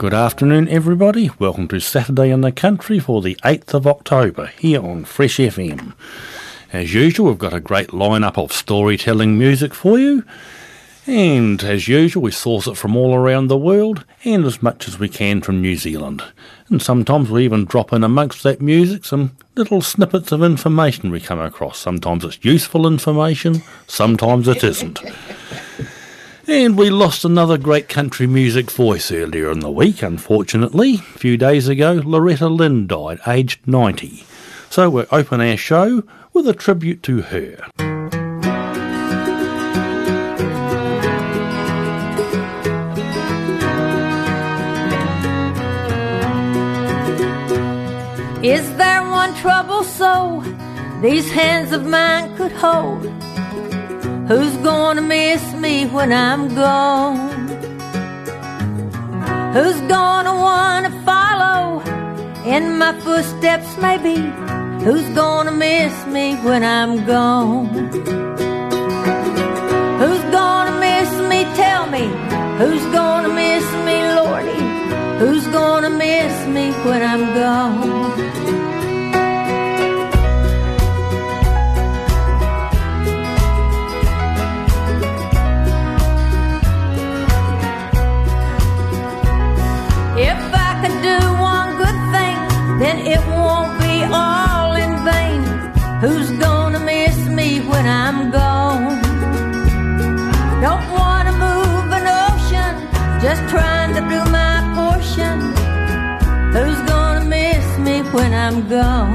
Good afternoon, everybody. Welcome to Saturday in the Country for the 8th of October here on Fresh FM. As usual, we've got a great lineup of storytelling music for you. And as usual, we source it from all around the world and as much as we can from New Zealand. And sometimes we even drop in amongst that music some little snippets of information we come across. Sometimes it's useful information, sometimes it isn't. And we lost another great country music voice earlier in the week, unfortunately. A few days ago, Loretta Lynn died, aged 90. So we'll open our show with a tribute to her. Is there one trouble so these hands of mine could hold? Who's gonna miss me when I'm gone? Who's gonna wanna follow in my footsteps maybe? Who's gonna miss me when I'm gone? Who's gonna miss me? Tell me. Who's gonna miss me, Lordy? Who's gonna miss me when I'm gone? Do one good thing, then it won't be all in vain. Who's gonna miss me when I'm gone? Don't wanna move an ocean, just trying to do my portion. Who's gonna miss me when I'm gone?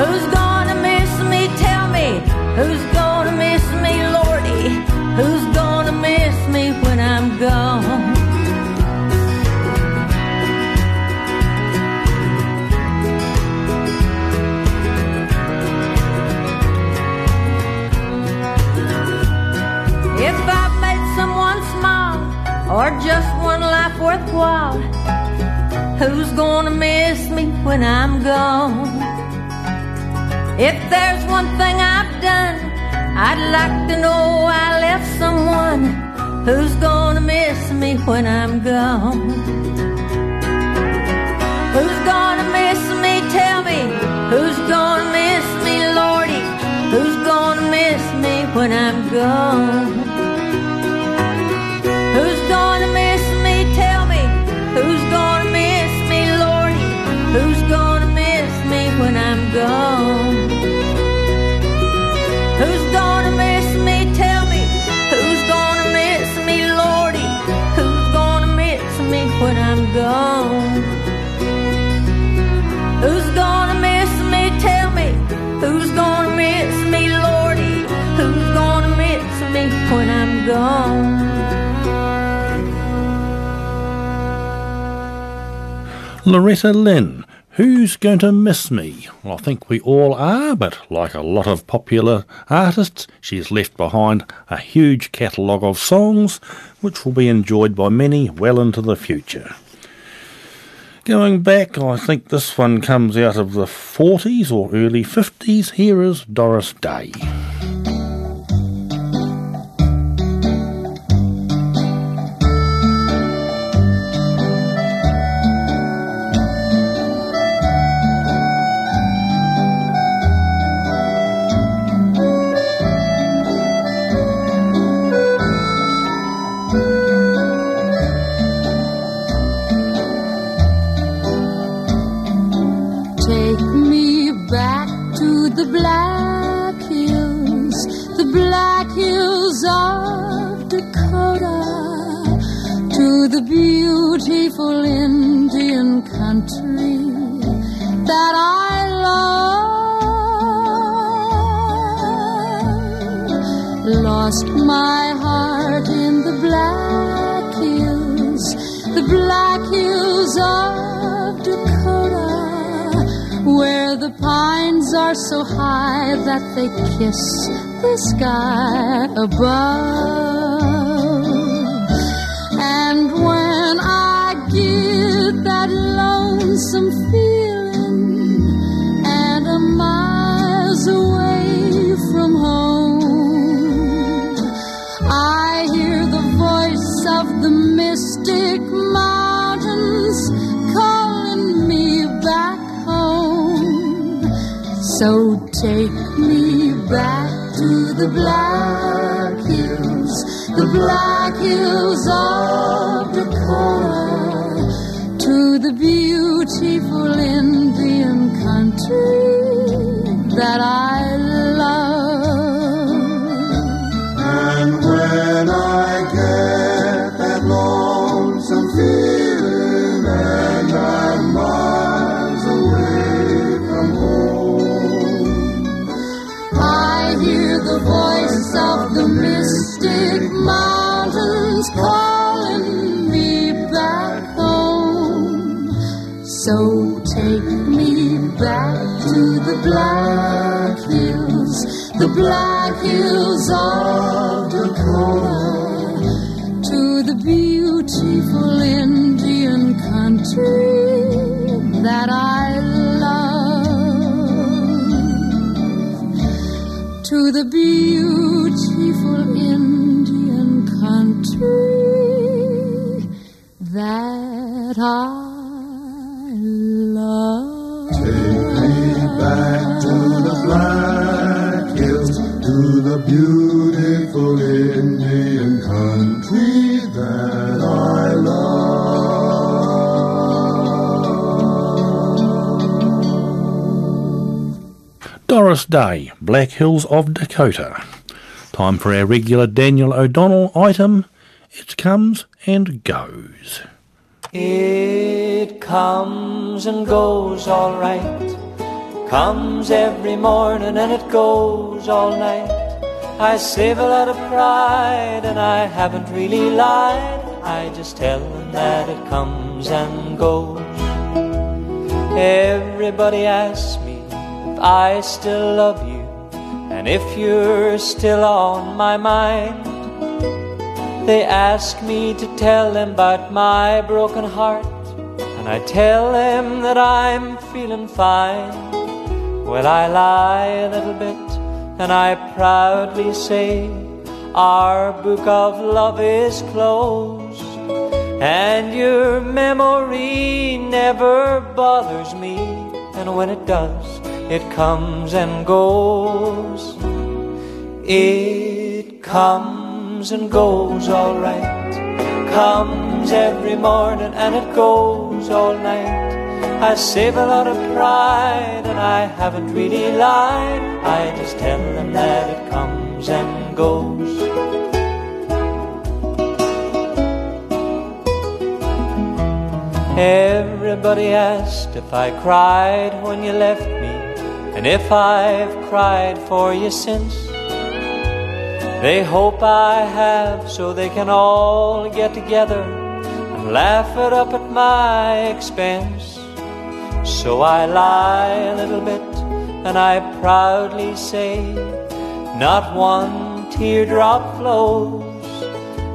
Who's gonna miss me? Tell me. Who's or just one life worthwhile, who's gonna miss me when I'm gone? If there's one thing I've done, I'd like to know I left someone who's gonna miss me when I'm gone. Who's gonna miss me? Tell me. Who's gonna miss me, Lordy? Who's gonna miss me when I'm gone? Loretta Lynn. Who's going to miss me? Well, I think we all are, but like a lot of popular artists, she's left behind a huge catalogue of songs which will be enjoyed by many well into the future. Going back, I think this one comes out of the 40s or early 50s. Here is Doris Day. The beautiful Indian country that I love. Lost my heart in the black hills, the black hills of Dakota, where the pines are so high that they kiss the sky above. Lonesome feeling and I'm miles away from home, I hear the voice of the mystic mountains calling me back home. So take me back to the black hills, the black hills of Dakota, that I love. And when I get that lonesome feeling and I'm miles away from home, I hear the voice of the mystic mountains calling black hills, the black hills of Dakota, to the beautiful Indian country that I love. To the beautiful Indian country that I the beautiful Indian country that I love. Doris Day, Black Hills of Dakota. Time for our regular Daniel O'Donnell item. It comes and goes. It comes and goes all right. Comes every morning and it goes all night. I save a lot of pride and I haven't really lied. I just tell them that it comes and goes. Everybody asks me if I still love you and if you're still on my mind. They ask me to tell them about my broken heart, and I tell them that I'm feeling fine. Well, I lie a little bit, and I proudly say our book of love is closed, and your memory never bothers me, and when it does, it comes and goes. It comes and goes all right. Comes every morning and it goes all night. I save a lot of pride and I haven't really lied. I just tell them that it comes and goes. Everybody asked if I cried when you left me, and if I've cried for you since. They hope I have so they can all get together and laugh it up at my expense. So I lie a little bit and I proudly say, not one teardrop flows.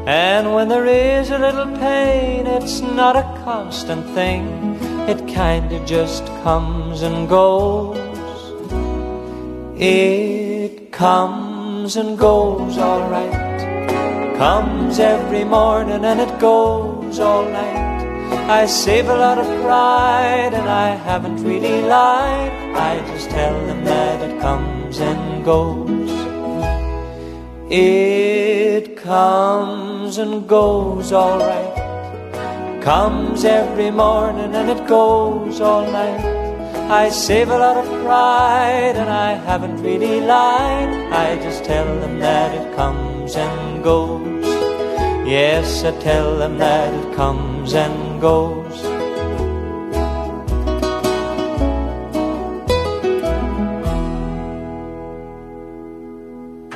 And when there is a little pain, it's not a constant thing, it kinda just comes and goes. It comes and goes alright. Comes every morning and it goes all night. I save a lot of pride and I haven't really lied. I just tell them that it comes and goes. It comes and goes alright. Comes every morning and it goes all night. I save a lot of pride and I haven't really lied. I just tell them that it comes and goes. Yes, I tell them that it comes and goes.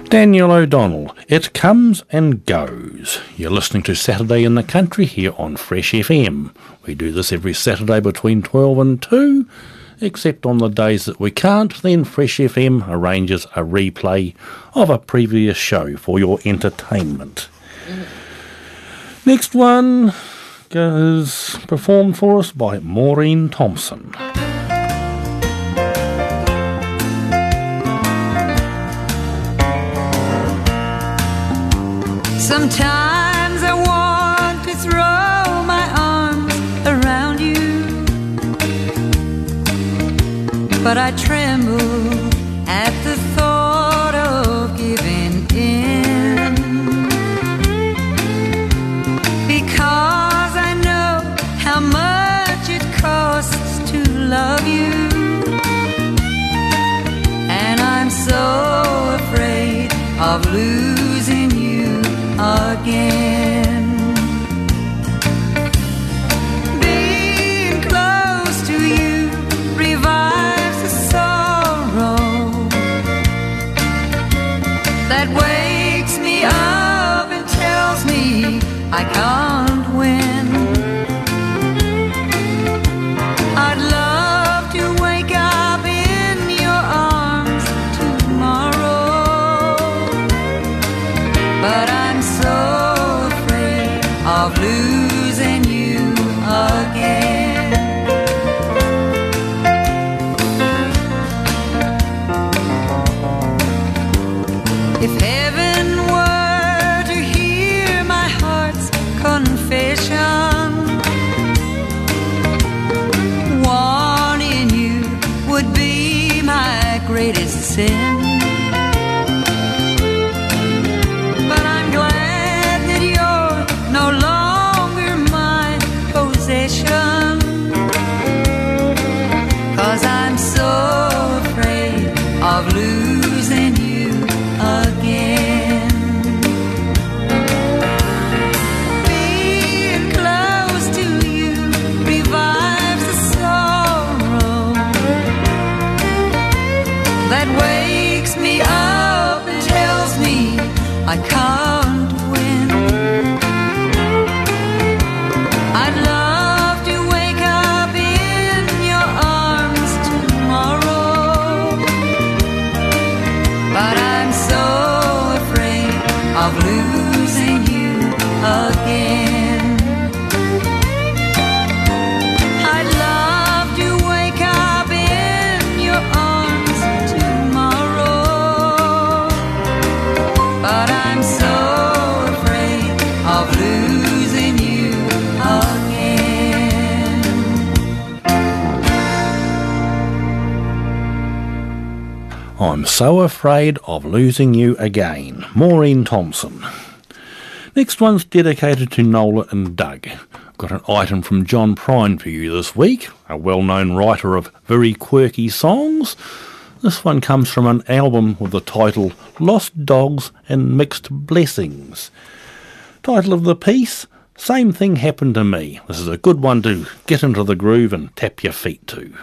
Daniel O'Donnell, It Comes and Goes. You're listening to Saturday in the Country here on Fresh FM. We do this every Saturday between 12 and 2, except on the days that we can't, then Fresh FM arranges a replay of a previous show for your entertainment. Next one is performed for us by Maureen Thompson. Sometimes I want to throw my arms around you, but I tremble of so afraid of losing you again. Maureen Thompson. Next one's dedicated to Nola and Doug. Got an item from John Prine for you this week, a well known writer of very quirky songs. This one comes from an album with the title Lost Dogs and Mixed Blessings. Title of the piece Same Thing Happened to Me. This is a good one to get into the groove and tap your feet to.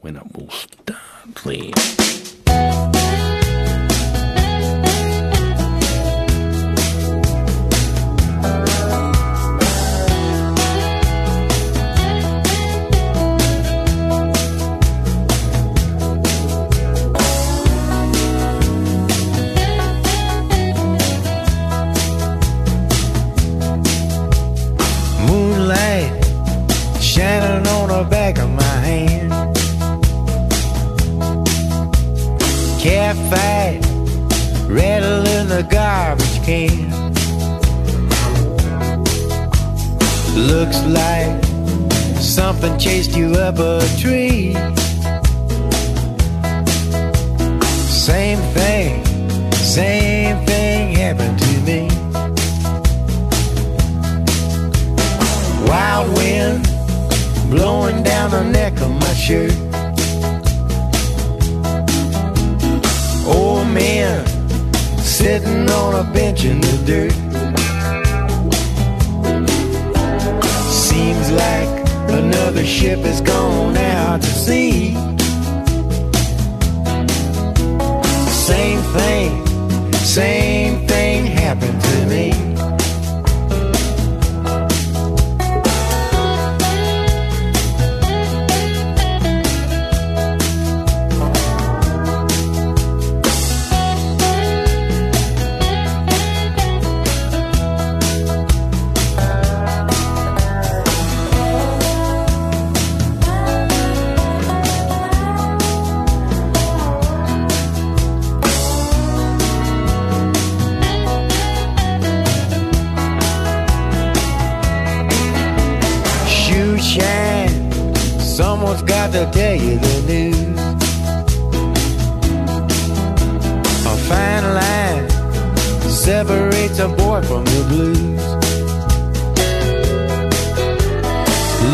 When it will start there. Looks like something chased you up a tree. Same thing, same thing happened to me. Wild wind blowing down the neck of my shirt. Old man sitting on a bench in the dirt. Another ship has gone out to sea. Same thing, same thing happened to me. To tell you the news. A fine line separates a boy from the blues.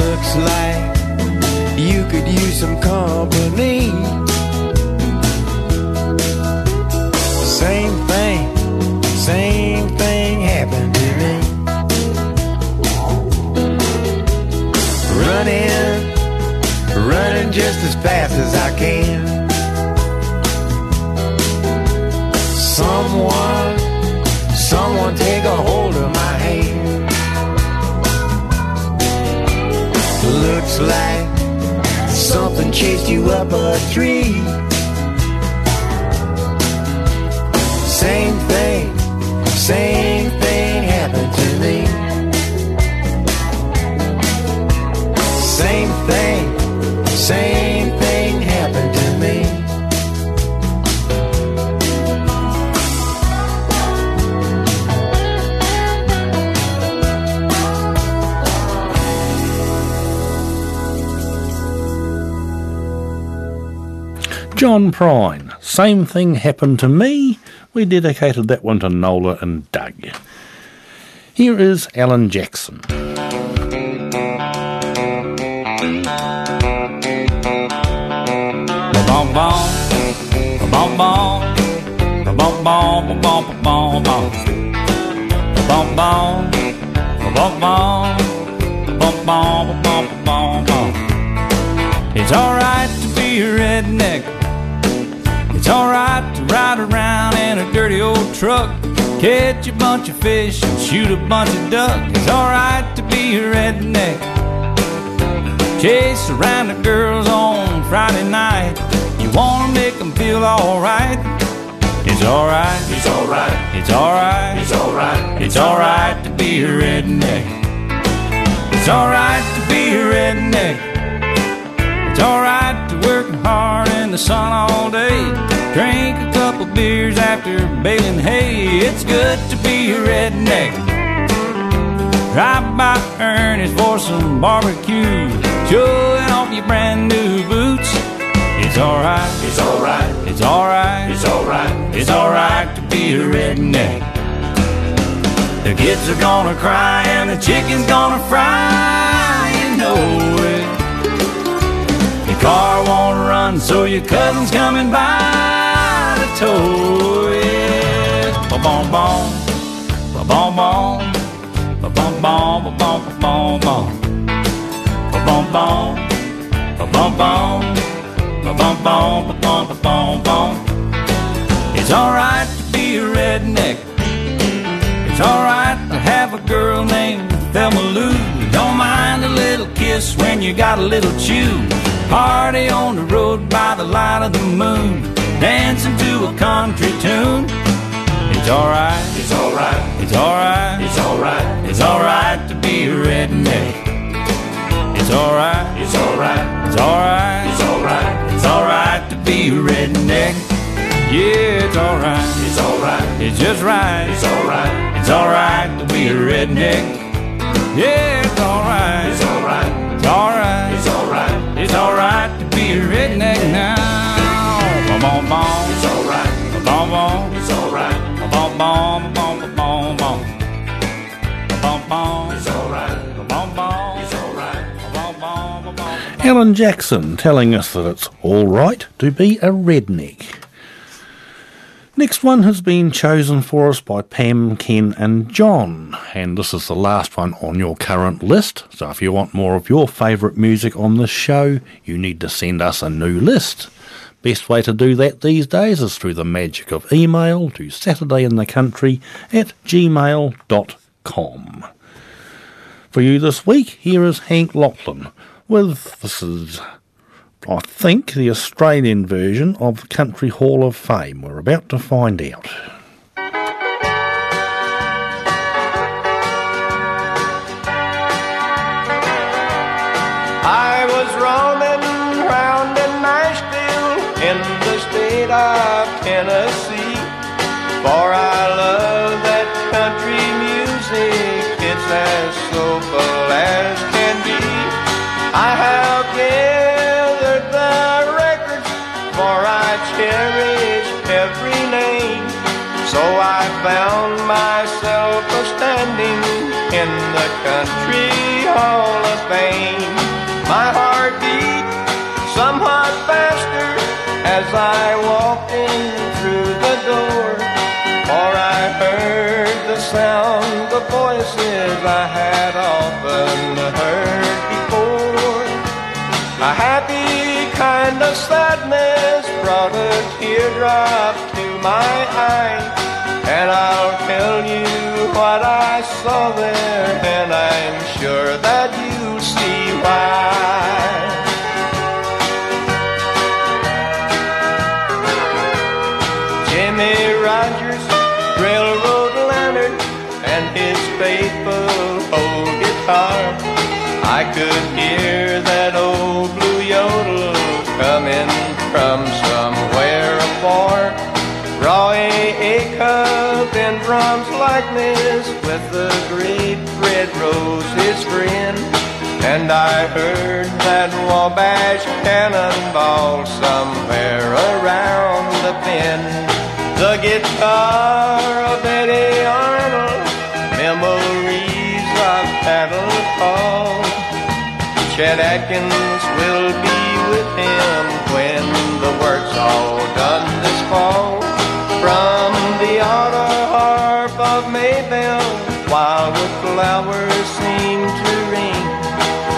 Looks like you could use some company. Chased you up a tree. Same thing, same John Prine, Same Thing Happened to Me. We dedicated that one to Nola and Doug. Here is Alan Jackson. It's alright to be a redneck. It's alright to ride around in a dirty old truck, catch a bunch of fish and shoot a bunch of duck. It's alright to be a redneck. Chase around the girls on Friday night. You wanna make them feel alright. It's alright. It's alright. It's alright. It's alright. It's alright to be a redneck. It's alright to be a redneck. It's alright to work hard in the sun all day. Drink a couple beers after baling hay. It's good to be a redneck. Drive by Ernest for some barbecue. Showing off your brand new boots. It's alright. It's alright. It's alright. It's alright. It's alright to be a redneck. The kids are gonna cry and the chicken's gonna fry. You know it. Your car won't run, so your cousin's coming by It's alright to be a redneck. It's alright to have a girl named Thelma Lou. Don't mind a little kiss when you got a little chew. Party on the road by the light of the moon. Dancing to a country tune. It's alright. It's alright. It's alright. It's alright. It's alright to be a redneck. It's alright. It's alright. It's alright. It's alright. It's alright to be a redneck. Yeah, it's alright. It's alright. It's just right. It's alright. It's alright to be a redneck. Yeah, it's alright. It's alright. It's alright. It's alright. It's alright to be a redneck now. Bom bom bom. It's alright. Bom bom. It's alright. Bom bom bom bom bom. Bom bom. It's alright. Bom bom. It's alright. Bom bom bom. Alan Jackson telling us that it's all right to be a redneck. Next one has been chosen for us by Pam, Ken, and John, and this is the last one on your current list. So if you want more of your favourite music on this show, you need to send us a new list. Best way to do that these days is through the magic of email to saturdayinthecountry at gmail.com. For you this week, here is Hank Locklin with this is I think, the Australian version of Country Hall of Fame. We're about to find out. Of Tennessee, for I love that country music. It's as soulful as can be. I have gathered the records, for I cherish every name. So I found myself a standing in the Country Hall teardrop to my eye. And I'll tell you what I saw there, and I'm likeness with the great Fred Rose his friend. And I heard that Wabash cannonball somewhere around the bend. The guitar of Eddy Arnold, memories of Battle Call. Chet Atkins will be with him when the work's all done this fall. Wildwood flowers seem to ring.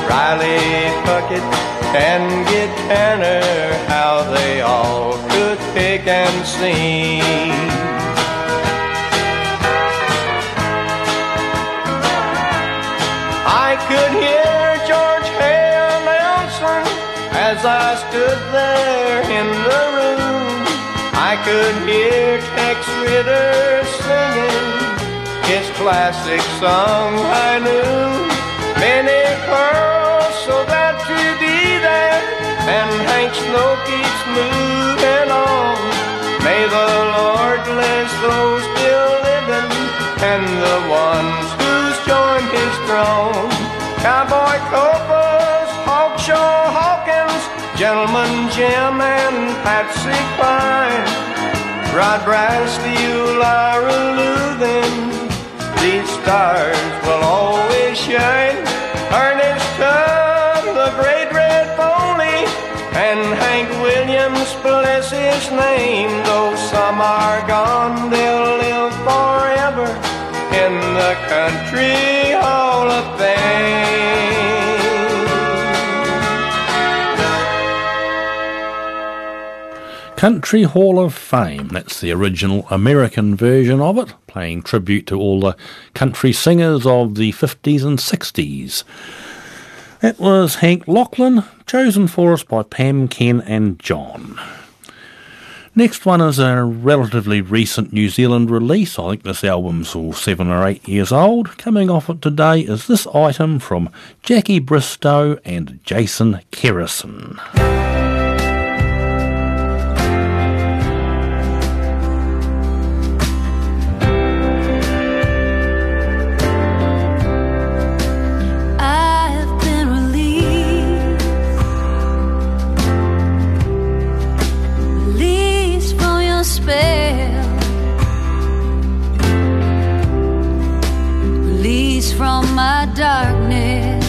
Riley Puckett and Gid Tanner, how they all could pick and sing. I could hear George Hale announcing as I stood there in the room. I could hear Tex Ritter his classic song I knew. Minnie Pearl's, so glad to be there, and Hank Snow keeps moving on. May the Lord bless those still living and the ones who's joined his throne. Cowboy Copas, Hawkshaw Hawkins, Gentleman Jim and Patsy Cline, Rod Brasfield, Ira Louvin. These stars will always shine. Ernest Tubb, the great Red Foley, and Hank Williams, bless his name. Though some are gone, they'll live forever in the Country Hall Country Hall of Fame. That's the original American version of it, paying tribute to all the country singers of the 50s and 60s. That was Hank Locklin, chosen for us by Pam, Ken, and John. Next one is a relatively recent New Zealand release. I think this album's all seven or eight years old. Coming off it today is this item from Jackie Bristow and Jason Kerrison. from my darkness.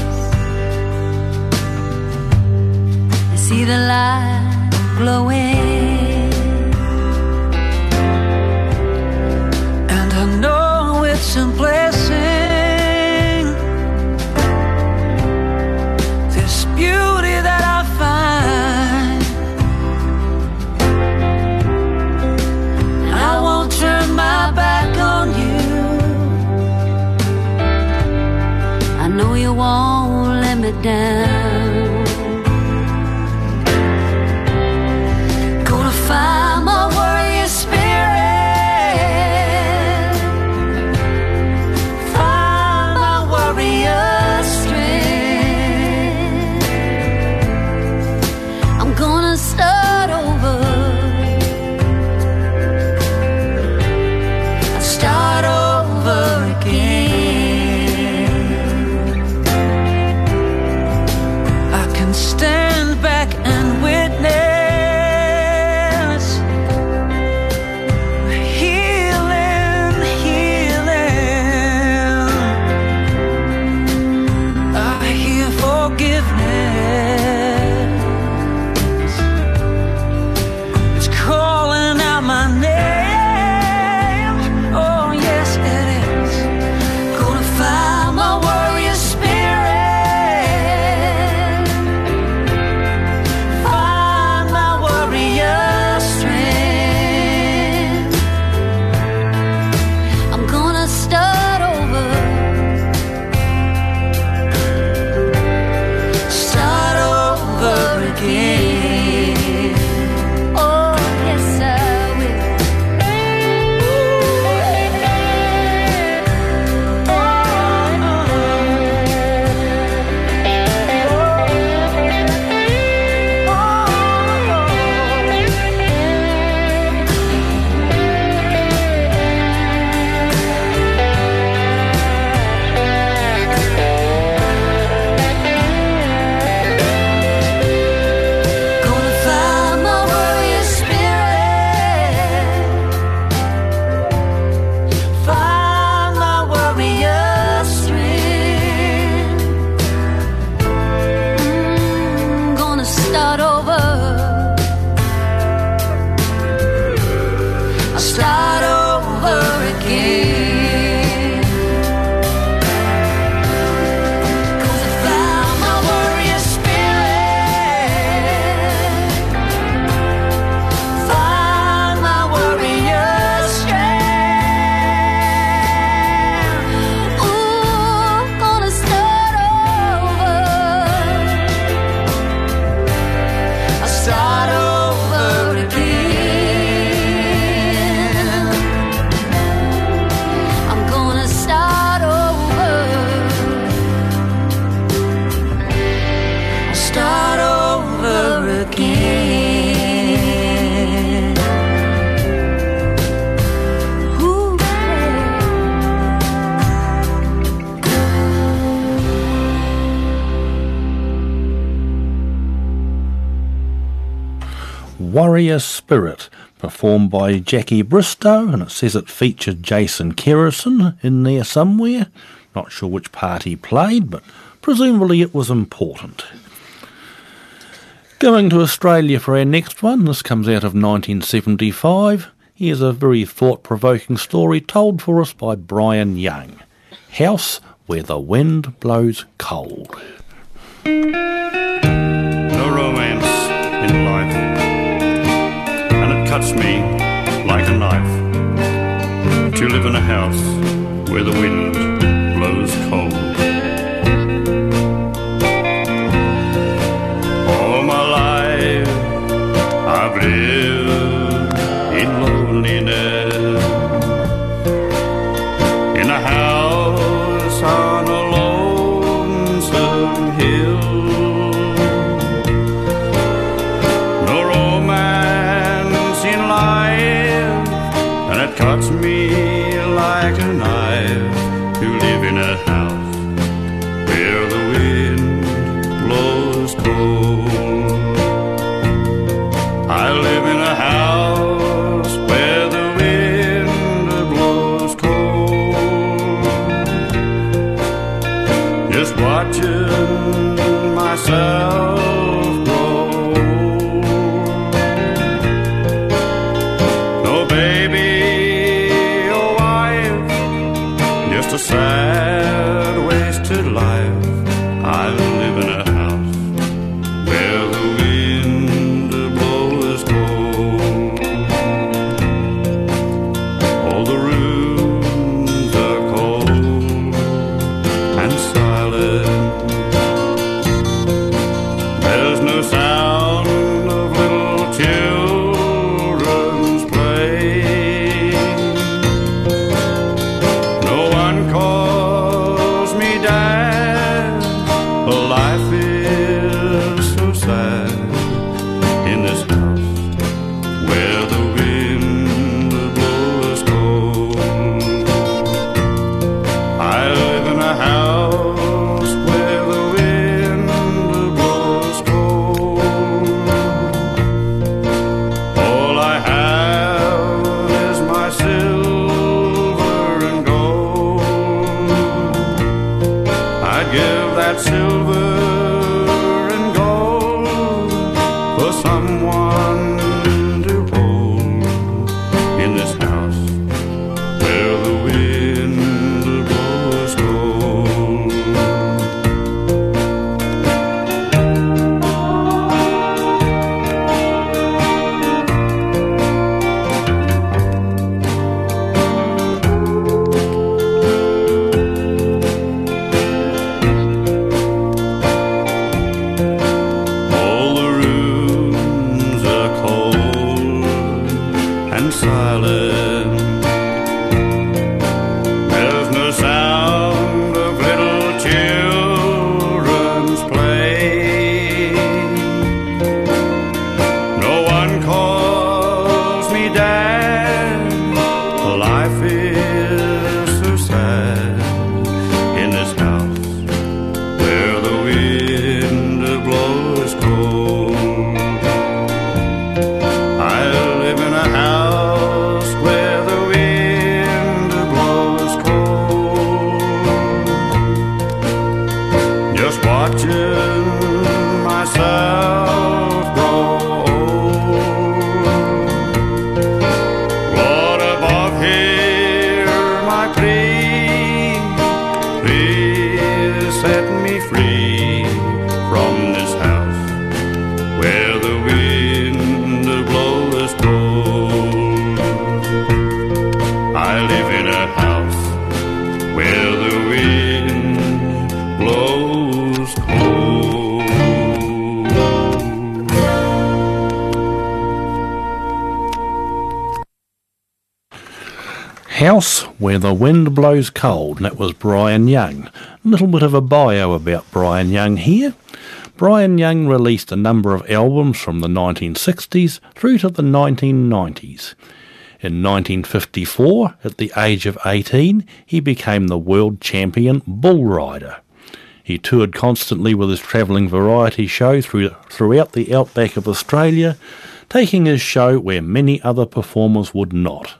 I see the light glowing, and I know it's a blessing. down. formed by Jackie Bristow, and it says it featured Jason Kerrison in there somewhere. Not sure which part he played, but presumably it was important. Going to Australia for our next one, this comes out of 1975. Here's a very thought provoking story told for us by Brian Young House Where the Wind Blows Cold. cuts me like a knife to live in a house where the wind Wind Blows Cold, and that was Brian Young. A little bit of a bio about Brian Young here. Brian Young released a number of albums from the 1960s through to the 1990s. In 1954, at the age of 18, he became the world champion bull rider. He toured constantly with his travelling variety show through, throughout the outback of Australia, taking his show where many other performers would not.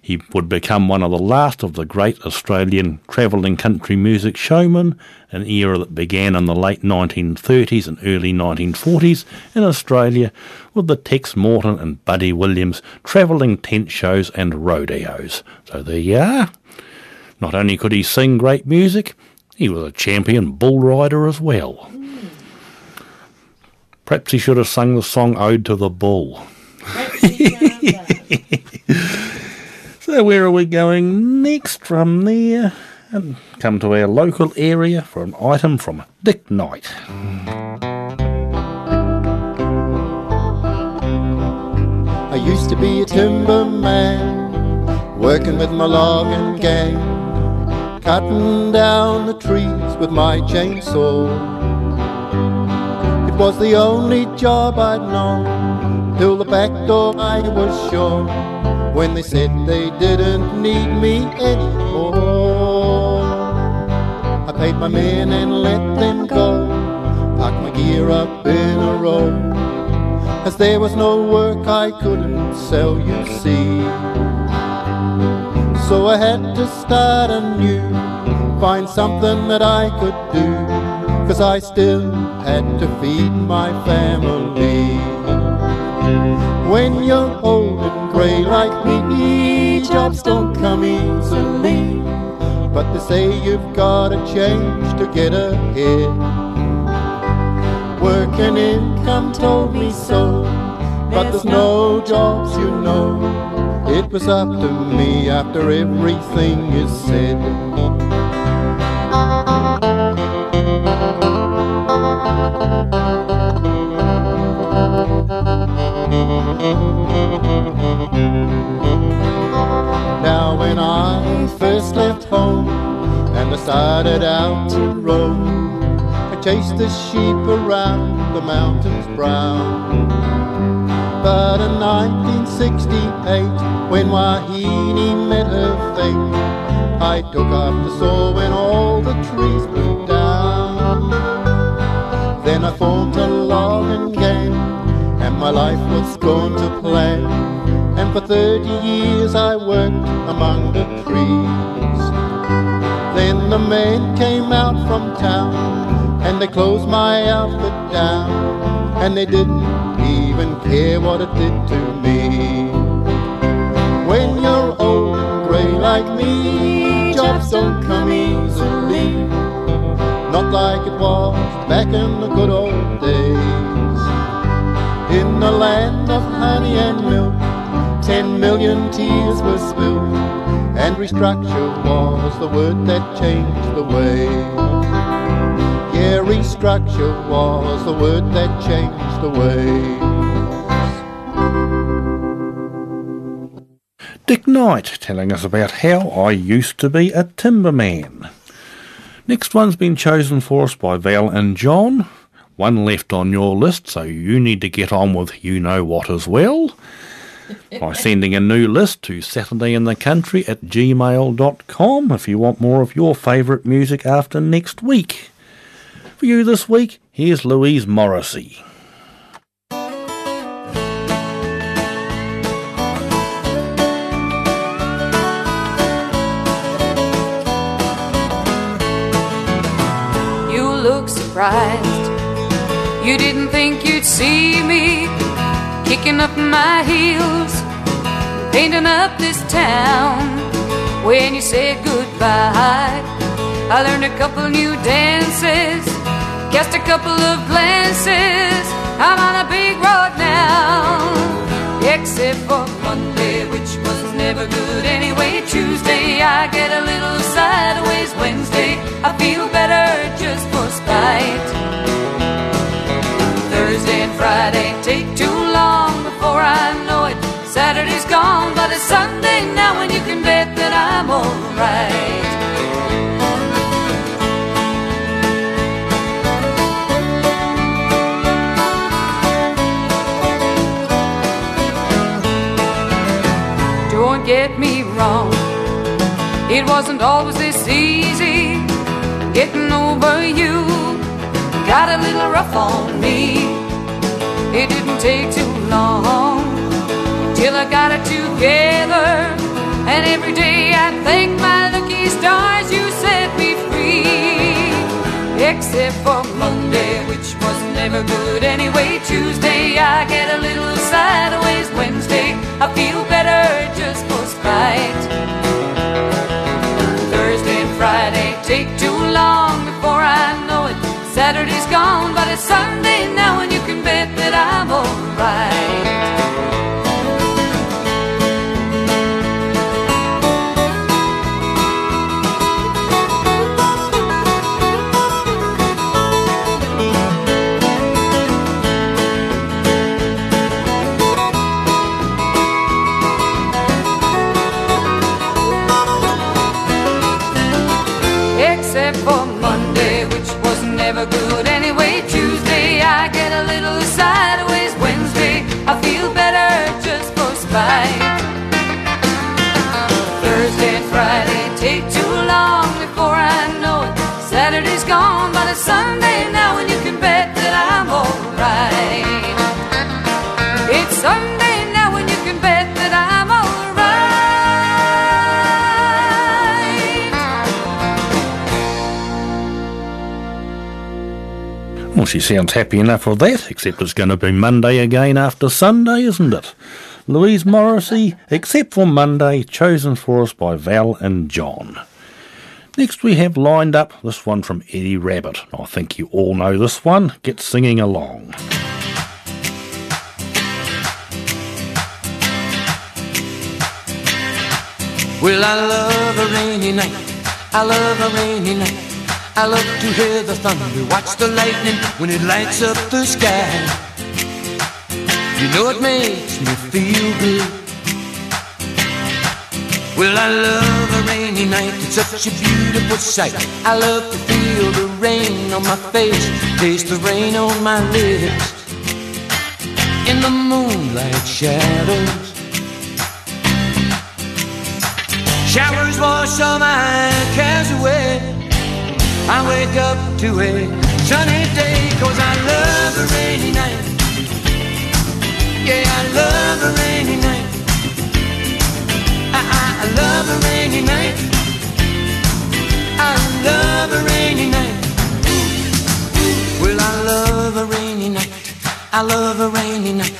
He would become one of the last of the great Australian travelling country music showmen, an era that began in the late 1930s and early 1940s in Australia with the Tex Morton and Buddy Williams travelling tent shows and rodeos. So there you are. Not only could he sing great music, he was a champion bull rider as well. Perhaps he should have sung the song Ode to the Bull. So where are we going next from there? And come to our local area for an item from Dick Knight. I used to be a timberman, working with my logging gang, cutting down the trees with my chainsaw. It was the only job I'd known, till the back door I was sure, when they said they didn't need me anymore. I paid my men and let them go, packed my gear up in a row. As there was no work I couldn't sell, you see. So I had to start anew, find something that I could do, cause I still had to feed my family. When you're old grey like me, jobs don't come easily. But they say you've gotta change to get ahead. Work and income told me so, but there's no jobs, you know. It was up to me after everything is said. Now when I first left home and I started out to roam, I chased the sheep around the mountains brown. But in 1968, when Wahine met her fate, I took up the saw when all the trees blew down. Then I formed a long and game, and my life was gone to plan. And for 30 years I worked among the trees. Then the men came out from town, and they closed my outfit down, and they didn't even care what it did to me. When you're old and grey like me, jobs don't come easily. Not like it was back in the good old days. In the land of honey and milk, ten million tears were spilled, and restructure was the word that changed the way. Yeah, restructure was the word that changed the way. Dick Knight telling us about how I used to be a timberman. Next one's been chosen for us by Val and John. One left on your list, so you need to get on with you know what as well. By sending a new list to saturdayinthecountry at gmail.com if you want more of your favourite music after next week. For you this week, here's Louise Morrissey. You look surprised. You didn't kicking up my heels, painting up this town. When you said goodbye, I learned a couple new dances, cast a couple of glances. I'm on a big road now, except for Monday, which was never good anyway. Tuesday, I get a little sideways. Wednesday, I feel better just for spite. Thursday and Friday take too long before I know it. Saturday's gone, but it's Sunday now, and you can bet that I'm alright. Don't get me wrong, it wasn't always this easy getting over you. Got a little rough on me. It didn't take too long till I got it together. And every day I thank my lucky stars you set me free. Except for Monday, which was never good anyway. Tuesday, I get a little sideways. Wednesday, I feel better just for spite. Thursday and Friday take too long Saturday's gone, but it's Sunday now, and you can bet that I'm alright. Sunday now, and you can bet that I'm alright. It's Sunday now, and you can bet that I'm alright. Well, she sounds happy enough for that, except it's going to be Monday again after Sunday, isn't it? Louise Morrissey, except for Monday, chosen for us by Val and John. Next, we have lined up this one from Eddie Rabbitt. I think you all know this one. Get singing along. Well, I love a rainy night. I love a rainy night. I love to hear the thunder, watch the lightning when it lights up the sky. You know it makes me feel good. Well, I love a rainy night, it's such a beautiful sight. I love to feel the rain on my face, taste the rain on my lips. In the moonlight shadows, showers wash all my cares away. I wake up to a sunny day, cause I love a rainy night. Yeah, I love a rainy rainy night. I love a rainy night. Well, I love a rainy night. I love a rainy night.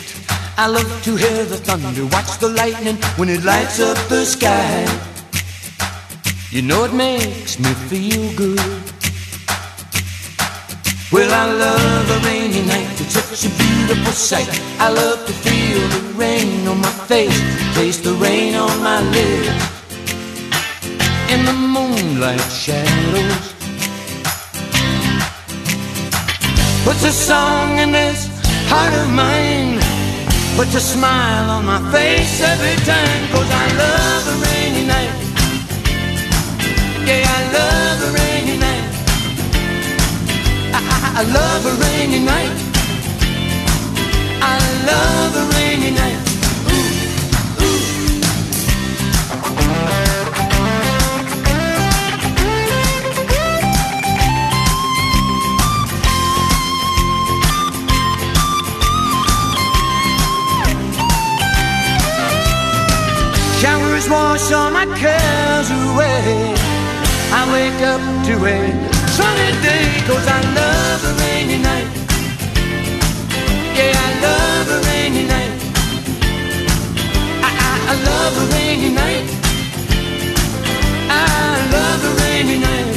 I love to hear the thunder, watch the lightning when it lights up the sky. You know it makes me feel good. Well, I love a rainy night, it's such a beautiful sight. I love to feel the rain on my face, taste the rain on my lips. In the moonlight shadows, puts a song in this heart of mine, puts a smile on my face every time, cause I love a rainy night. Yeah, I love a rainy night. I, I, I love a rainy night. I love a rainy night. Wash all my cares away. I wake up to a sunny day, cause I love a rainy night. Yeah, I love a rainy night. I, I, I love a rainy night. I love a rainy night.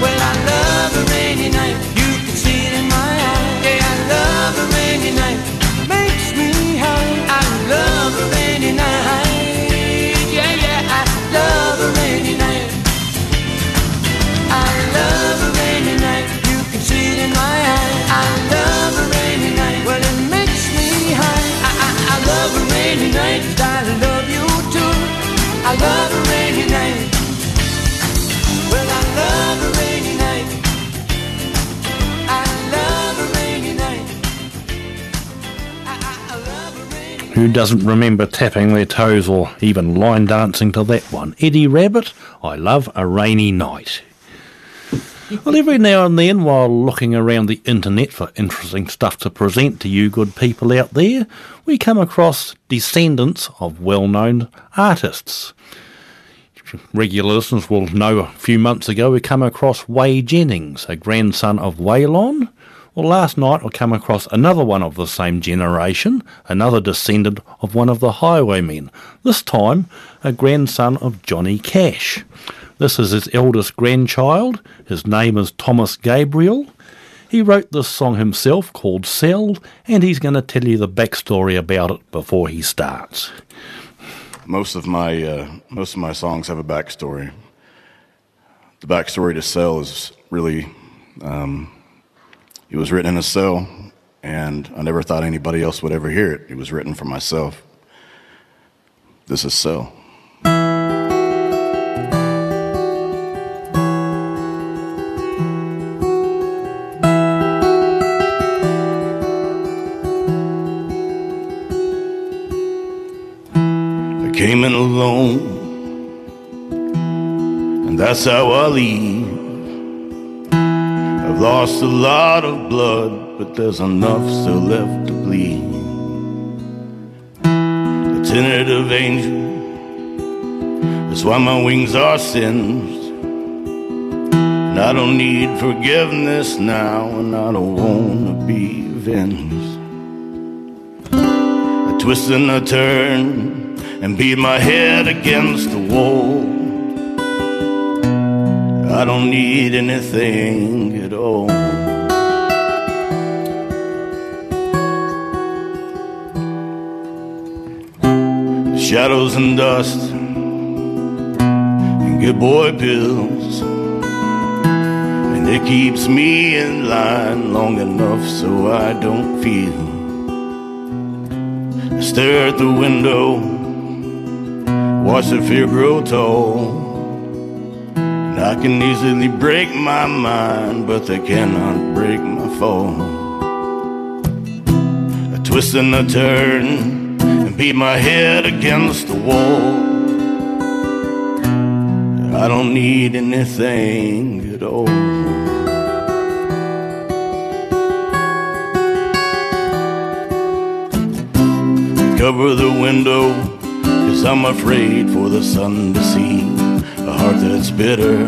Well, I love a rainy night. You can see it in my eyes. Yeah, I love a rainy night. Makes me high. I love a rainy night. Love a rainy night. I love a rainy night. You can see it in my eyes. I love a rainy night. Well, it makes me high. I, I, I love a rainy night. I love Who doesn't remember tapping their toes or even line dancing to that one? Eddie Rabbitt, I love a rainy night. Well, every now and then, while looking around the internet for interesting stuff to present to you good people out there, we come across descendants of well known artists. Regular listeners will know a few months ago we come across Whey Jennings, a grandson of Waylon. Well, last night I came across another one of the same generation, another descendant of one of the highwaymen, this time a grandson of Johnny Cash. This is his eldest grandchild. His name is Thomas Gabriel. He wrote this song himself called Cell, and he's going to tell you the backstory about it before he starts. Most of my uh, most of my songs have a backstory. The backstory to Cell is really um, it was written in a cell, and I never thought anybody else would ever hear it. It was written for myself. This is Cell. I came in alone, and that's how I leave. I've lost a lot of blood, but there's enough still left to bleed. A tentative angel, that's why my wings are singed. And I don't need forgiveness now, and I don't wanna be avenged. I twist and I turn and beat my head against the wall. I don't need anything all. Shadows and dust and good boy pills. And it keeps me in line long enough so I don't feel. I stare at the window watch the fear grow tall. I can easily break my mind, but they cannot break my fall. I twist and I turn and beat my head against the wall. I don't need anything at all. Cover the window, cause I'm afraid for the sun to see heart that's bitter.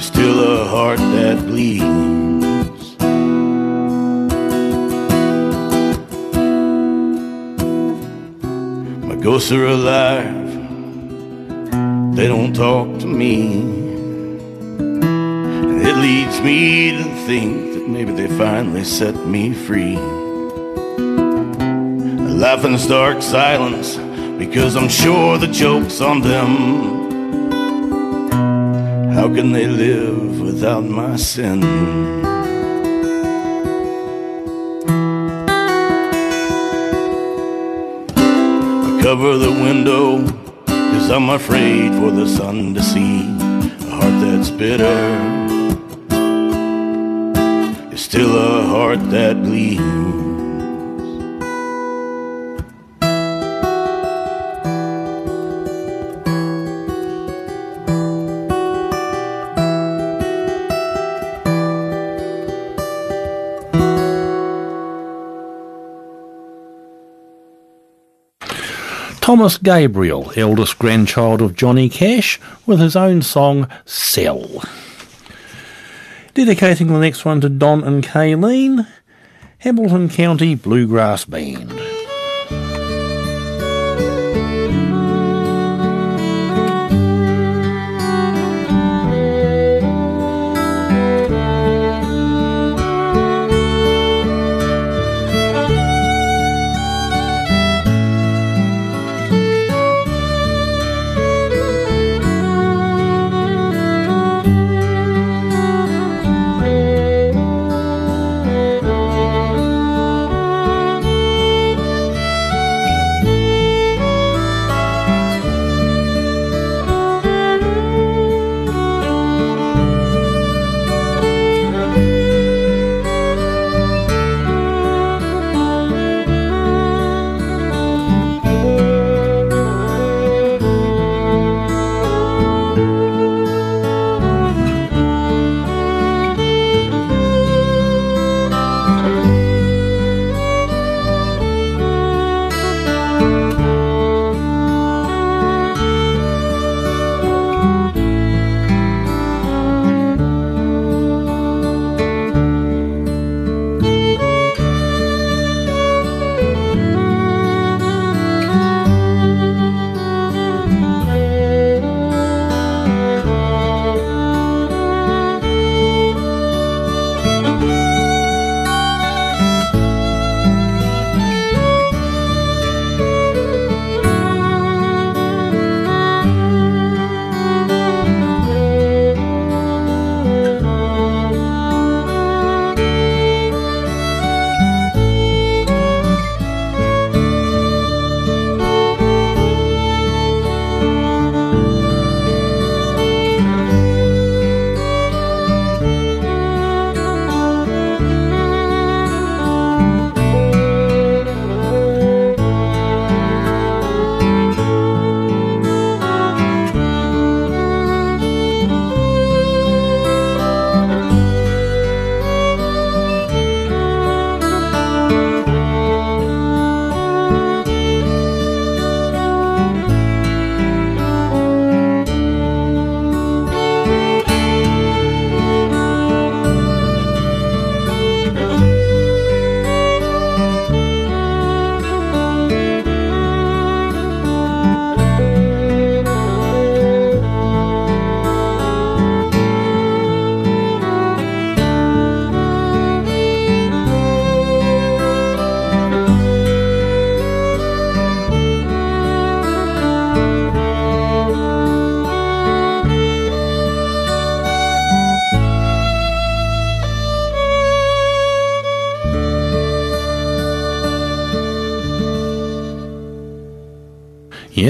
Still a heart that bleeds. My ghosts are alive, they don't talk to me. And it leads me to think that maybe they finally set me free. I laugh in this dark silence because I'm sure the joke's on them. How can they live without my sin? I cover the window Cause I'm afraid for the sun to see a heart that's bitter. It's still a heart that bleeds. Thomas Gabriel, eldest grandchild of Johnny Cash, with his own song Cell. Dedicating the next one to Don and Kayleen, Hamilton County Bluegrass Band.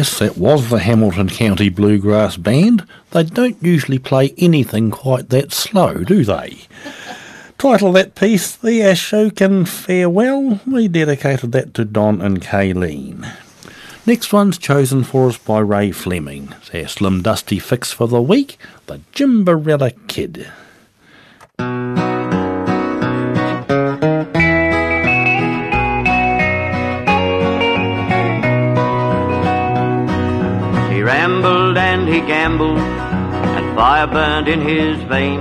Yes, that was the Hamilton County Bluegrass Band. They don't usually play anything quite that slow, do they? Title that piece, The Ashokan Farewell. We dedicated that to Don and Kayleen. Next one's chosen for us by Ray Fleming. It's our Slim Dusty fix for the week, The Jimbarella Kid. And he gambled, and fire burned in his veins.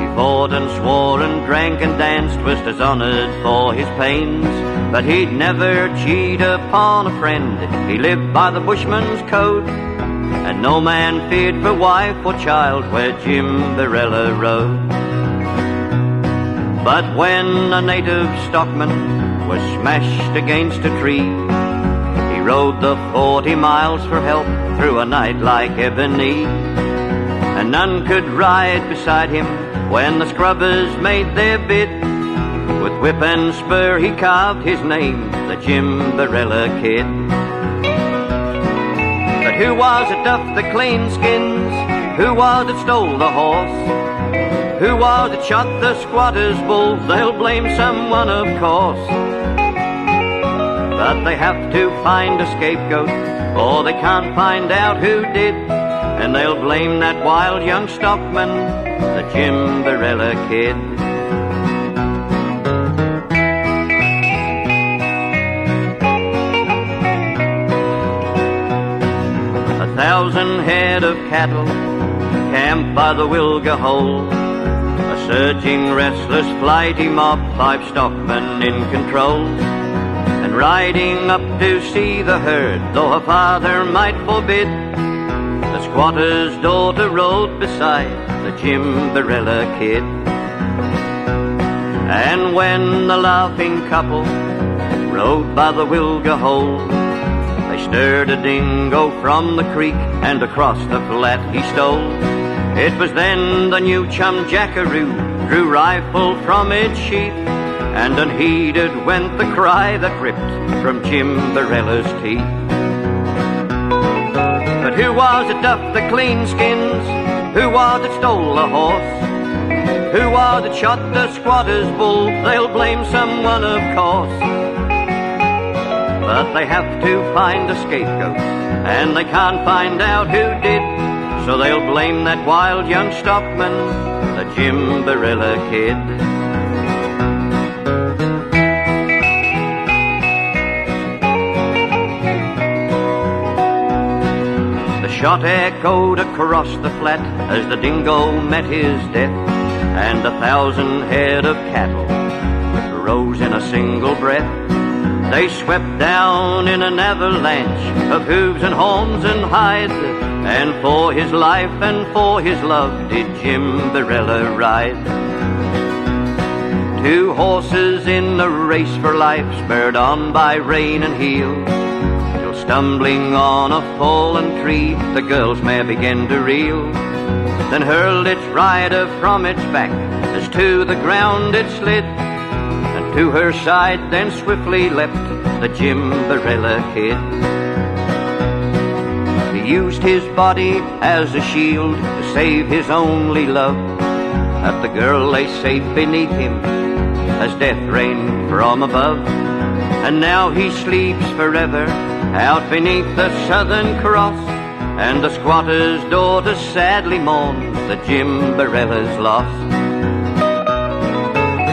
He fought and swore and drank and danced, was dishonored for his pains. But he'd never cheat upon a friend. He lived by the bushman's code, and no man feared for wife or child where Jim Barella rode. But when a native stockman was smashed against a tree, rode the forty miles for help through a night like ebony. And none could ride beside him when the scrubbers made their bid. With whip and spur he carved his name, the Jim Barella Kid. But who was it duffed the clean skins? Who was it stole the horse? Who was it shot the squatter's bull? They'll blame someone, of course. But they have to find a scapegoat, or they can't find out who did. And they'll blame that wild young stockman, the Jim Barella Kid. A thousand head of cattle camped by the Wilga Hole. A surging, restless, flighty mob, five stockmen in control. Riding up to see the herd, though her father might forbid, the squatter's daughter rode beside the Jim Barella Kid. And when the laughing couple rode by the Wilga Hole, they stirred a dingo from the creek and across the flat he stole. It was then the new chum jackaroo drew rifle from its sheath, and unheeded went the cry that ripped from Jim Barella's teeth. But who was it duffed the clean skins? Who was it stole the horse? Who was it shot the squatter's bull? They'll blame someone, of course. But they have to find a scapegoat, and they can't find out who did. So they'll blame that wild young stockman, the Jim Barella Kid. Shot echoed across the flat as the dingo met his death, and a thousand head of cattle rose in a single breath. They swept down in an avalanche of hooves and horns and hides, and for his life and for his love did Jim Barella ride. Two horses in a race for life, spurred on by rain and heel, stumbling on a fallen tree, the girl's mare began to reel. Then hurled its rider from its back, as to the ground it slid, and to her side then swiftly leapt the Jim Barella Kid. He used his body as a shield to save his only love. That the girl lay safe beneath him as death rained from above. And now he sleeps forever out beneath the southern cross. And the squatter's daughter sadly mourns the Jim Barella's lost.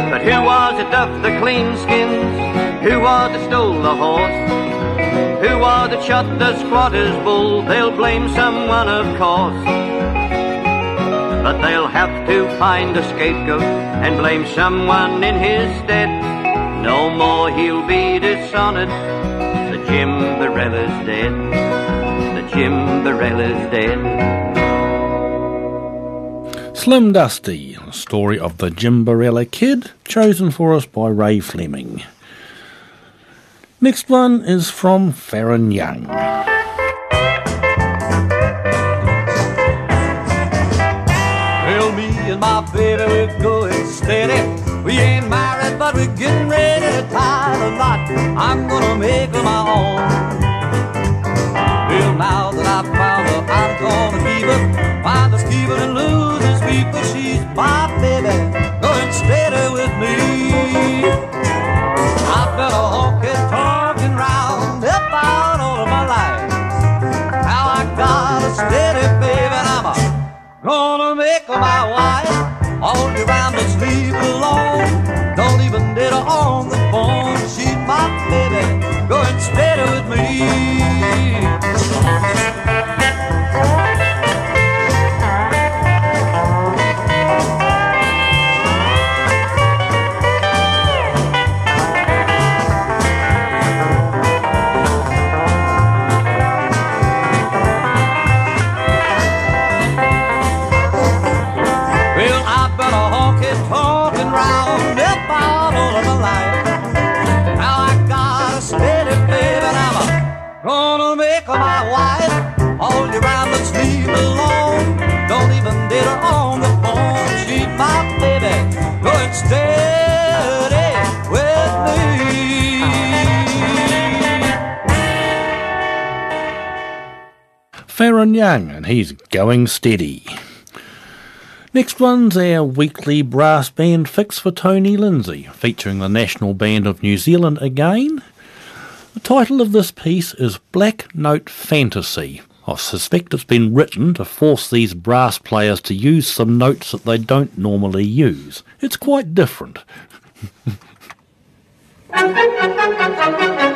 But who was it duffed the clean skins? Who was it stole the horse? Who was it shot the squatter's bull? They'll blame someone, of course. But they'll have to find a scapegoat and blame someone in his stead. No more he'll be dishonored. The Jim Barella's dead. The Jim Barella's dead. Slim Dusty, a story of the Jim Barella Kid, chosen for us by Ray Fleming. Next one is from Faron Young. Well, me and my baby, we're going steady. We ain't married, but we're getting ready to tie the knot. I'm gonna make her my own. Well, now that I've found her, I'm gonna keep her. Find us, keep and lose this but She's my baby, going steady with me. I've been a honky talking round about all of my life. Now I got a steady baby, and I'm a gonna make her my wife alone. Don't even get her on the phone. She's my baby, going steady with me. Faron Young, and he's going steady. Next one's our weekly brass band fix for Tony Lindsay, featuring the National Band of New Zealand again. The title of this piece is Black Note Fantasy. I suspect it's been written to force these brass players to use some notes that they don't normally use. It's quite different.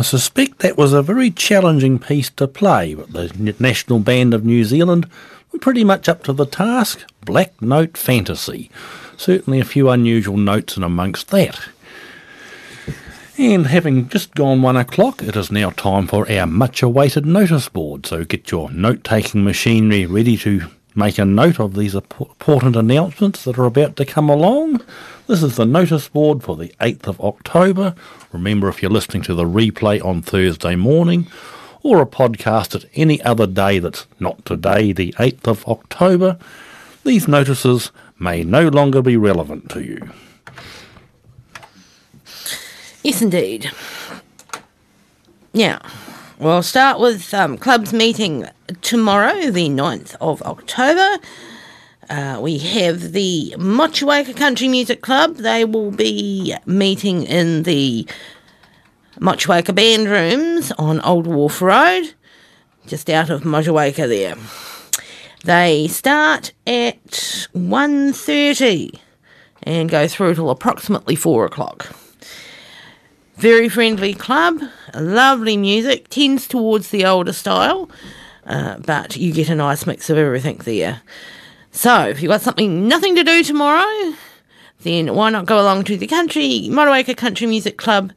I suspect that was a very challenging piece to play, but the National Band of New Zealand were pretty much up to the task. Black Note Fantasy. Certainly a few unusual notes in amongst that. And having just gone one o'clock, it is now time for our much awaited notice board. So get your note taking machinery ready to make a note of these important announcements that are about to come along. This is the notice board for the 8th of October. Remember, if you're listening to the replay on Thursday morning or a podcast at any other day that's not today, the 8th of October, these notices may no longer be relevant to you. Yes, indeed. Now, we'll start with um, clubs meeting tomorrow, the 9th of October. Uh, we have the Motueka Country Music Club. They will be meeting in the Motueka Band Rooms on Old Wharf Road, just out of Motueka there. They start at 1.30 and go through till approximately 4 o'clock. Very friendly club, lovely music, tends towards the older style, uh, but you get a nice mix of everything there. So, if you've got something, nothing to do tomorrow, then why not go along to the country, Motueka Country Music Club,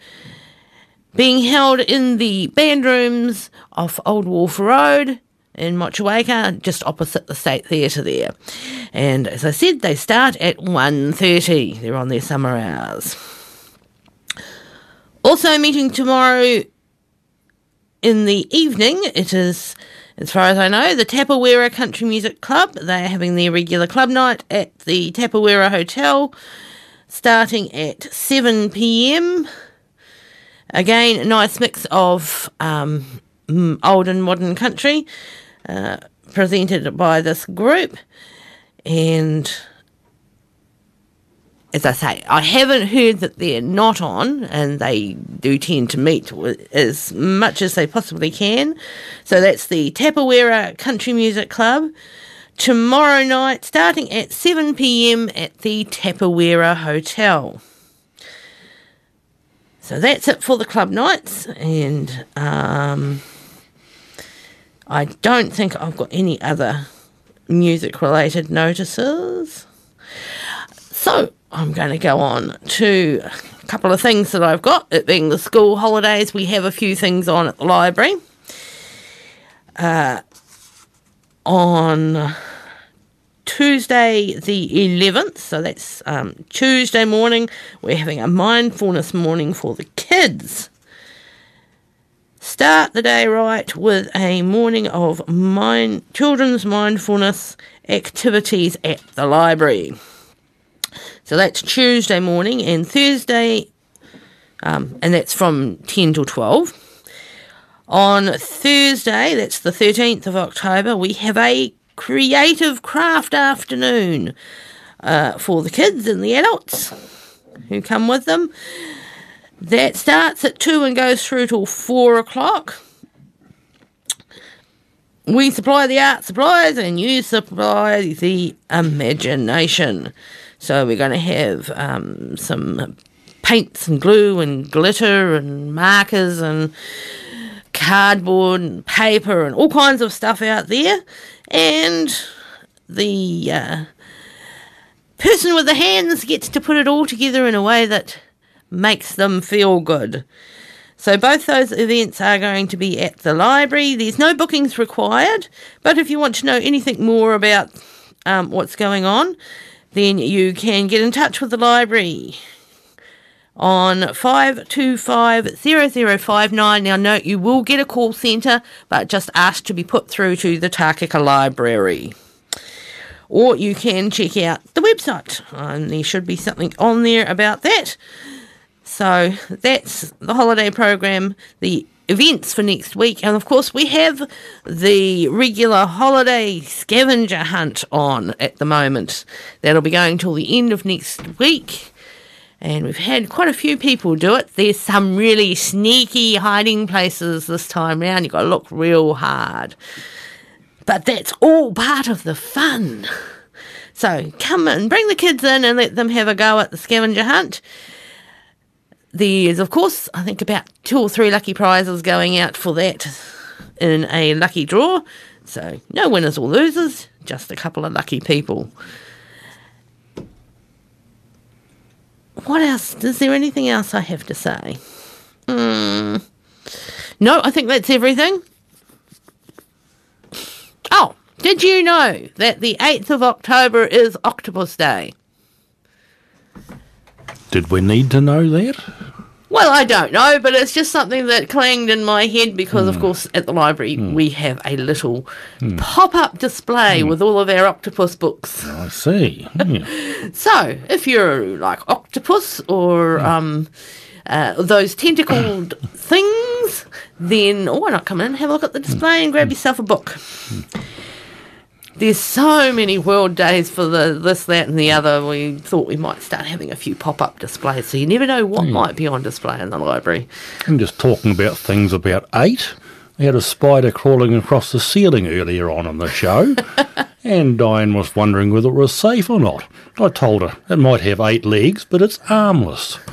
being held in the band rooms off Old Wharf Road in Motueka, just opposite the State Theatre there. And as I said, they start at 1.30. They're on their summer hours. Also meeting tomorrow in the evening, it is, as far as I know, the Tapawera Country Music Club. They are having their regular club night at the Tapawera Hotel, starting at 7 pm. Again, a nice mix of um, old and modern country uh, presented by this group. And as I say, I haven't heard that they're not on, and they do tend to meet as much as they possibly can. So that's the Tapawera Country Music Club. Tomorrow night, starting at 7 pm at the Tapawera Hotel. So that's it for the club nights, and um, I don't think I've got any other music related notices. So I'm going to go on to a couple of things that I've got. It being the school holidays, we have a few things on at the library. Uh, on Tuesday the 11th, so that's um, Tuesday morning, we're having a mindfulness morning for the kids. Start the day right with a morning of mind, children's mindfulness activities at the library. So that's Tuesday morning and Thursday, um, and that's from 10 till 12. On Thursday, that's the 13th of October, we have a creative craft afternoon uh, for the kids and the adults who come with them. That starts at 2 and goes through till 4 o'clock. We supply the art supplies and you supply the imagination. So we're going to have um, some paints and glue and glitter and markers and cardboard and paper and all kinds of stuff out there. And the uh, person with the hands gets to put it all together in a way that makes them feel good. So both those events are going to be at the library. There's no bookings required, but if you want to know anything more about um, what's going on, then you can get in touch with the library on 5250059. Now, note you will get a call centre, but just ask to be put through to the Takaka Library. Or you can check out the website, and there should be something on there about that. So that's the holiday program, the events for next week, and of course, we have the regular holiday scavenger hunt on at the moment. That'll be going till the end of next week. And we've had quite a few people do it. There's some really sneaky hiding places this time round. You've got to look real hard. But that's all part of the fun. So come and bring the kids in and let them have a go at the scavenger hunt. There's, of course, I think about two or three lucky prizes going out for that in a lucky draw. So no winners or losers, just a couple of lucky people. What else? Is there anything else I have to say? Mm. No, I think that's everything. Oh, did you know that the 8th of October is Octopus Day? Did we need to know that? Well, I don't know, but it's just something that clanged in my head because, of hmm. course, at the library hmm. we have a little hmm. pop up display with all of our octopus books. Oh, I see. Yeah. So, if you're like octopus or um, uh, those tentacled things, then oh, why not come in and have a look at the display and grab yourself a book? There's so many world days for the this, that, and the other. We thought we might start having a few pop up displays, so you never know what hmm. might be on display in the library. I'm just talking about things about eight. We had a spider crawling across the ceiling earlier on in the show, and Diane was wondering whether it was safe or not. I told her it might have eight legs, but it's armless.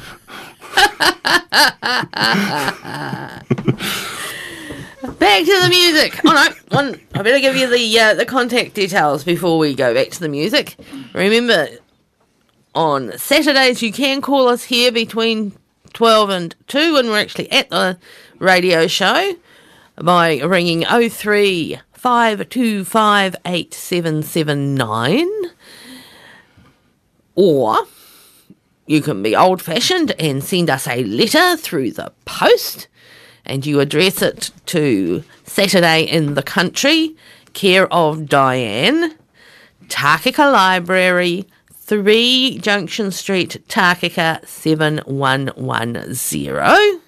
Back to the music. Oh no, one. I better give you the uh, the contact details before we go back to the music. Remember, on Saturdays you can call us here between twelve and two when we're actually at the radio show by ringing 03 525 8779 or you can be old fashioned and send us a letter through the post and you address it to Saturday in the Country, care of Diane, Takaka Library, 3 Junction Street, Takaka 7110.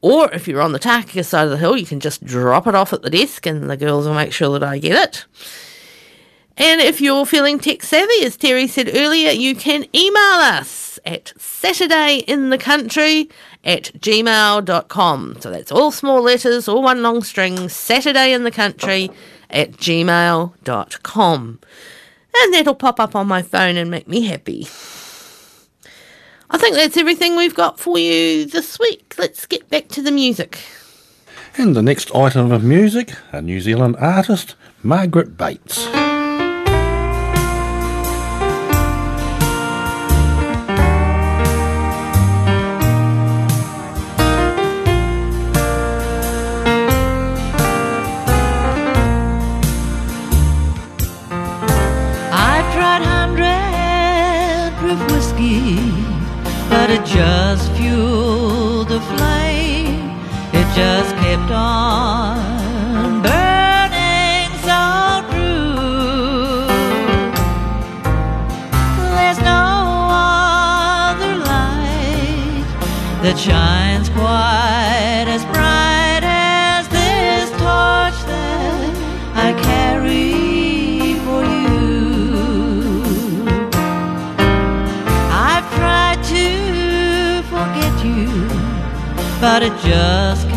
Or if you're on the Takaka side of the hill, you can just drop it off at the desk and the girls will make sure that I get it. And if you're feeling tech savvy, as Terry said earlier, you can email us at saturdayinthecountry at gmail.com. So that's all small letters, all one long string, Saturday in the Country at gmail.com. And that'll pop up on my phone and make me happy. I think that's everything we've got for you this week. Let's get back to the music. And the next item of music, a New Zealand artist, Margaret Bates. Just fueled the flame. It just just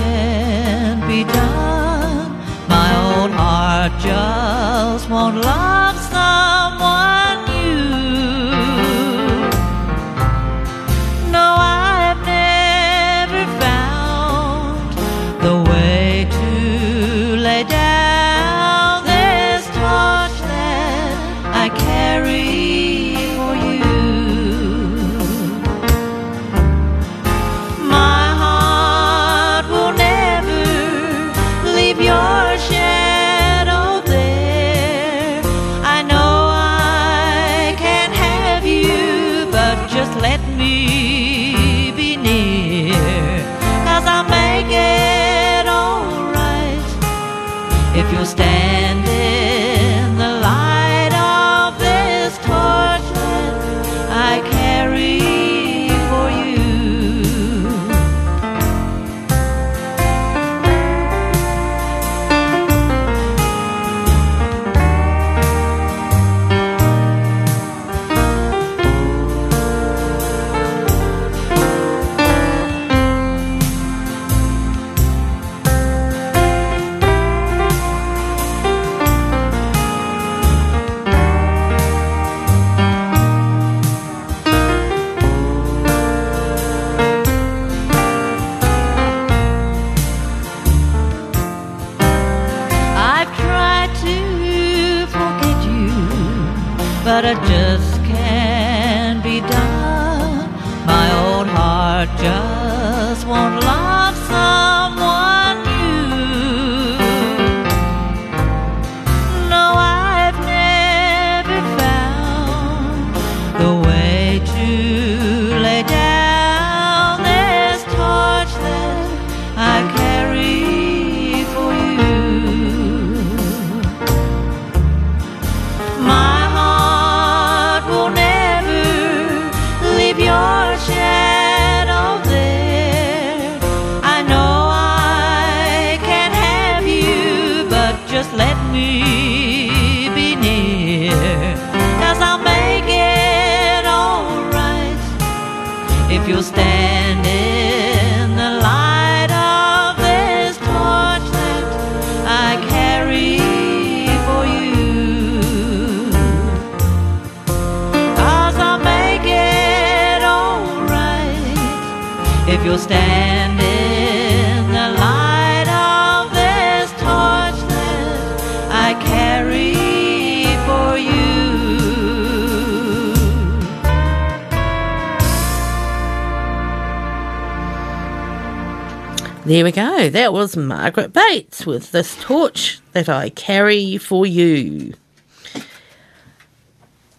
There we go. That was Margaret Bates with this torch that I carry for you.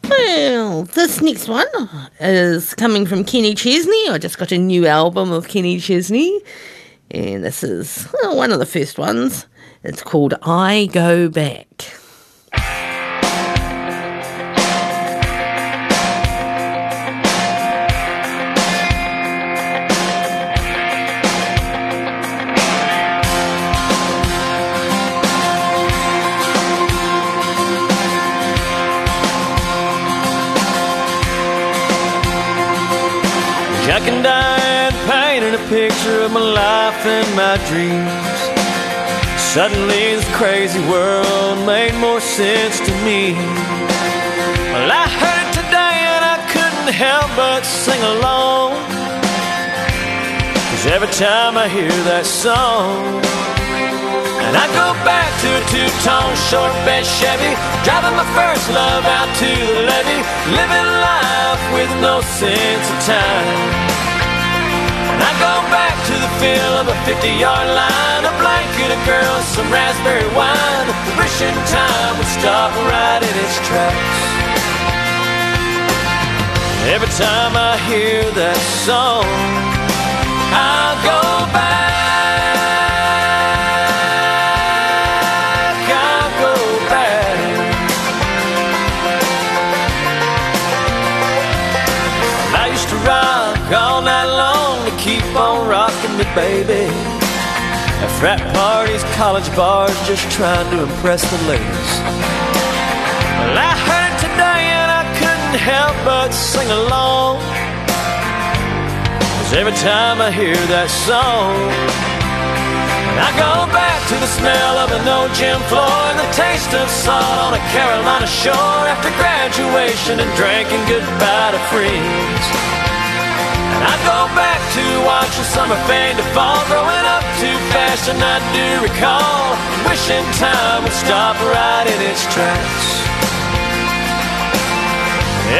Well, this next one is coming from Kenny Chesney. I just got a new album of Kenny Chesney, and this is well, one of the first ones. It's called I Go Back. Picture of my life and my dreams. Suddenly, this crazy world made more sense to me. Well, I heard it today and I couldn't help but sing along. Cause every time I hear that song, and I go back to a two-tone short bed Chevy, driving my first love out to the levee, living life with no sense of time. I go back to the feel of a 50-yard line, a blanket of girls, some raspberry wine, The wishing time would stop right in its tracks. Every time I hear that song, I go back. Baby. At frat parties, college bars, just trying to impress the ladies. Well, I heard it today and I couldn't help but sing along. Cause every time I hear that song, I go back to the smell of an old gym floor and the taste of salt on a Carolina shore after graduation and drinking goodbye to friends. I go back to watch watching summer fade to fall, growing up too fast, and I do recall wishing time would stop right in its tracks.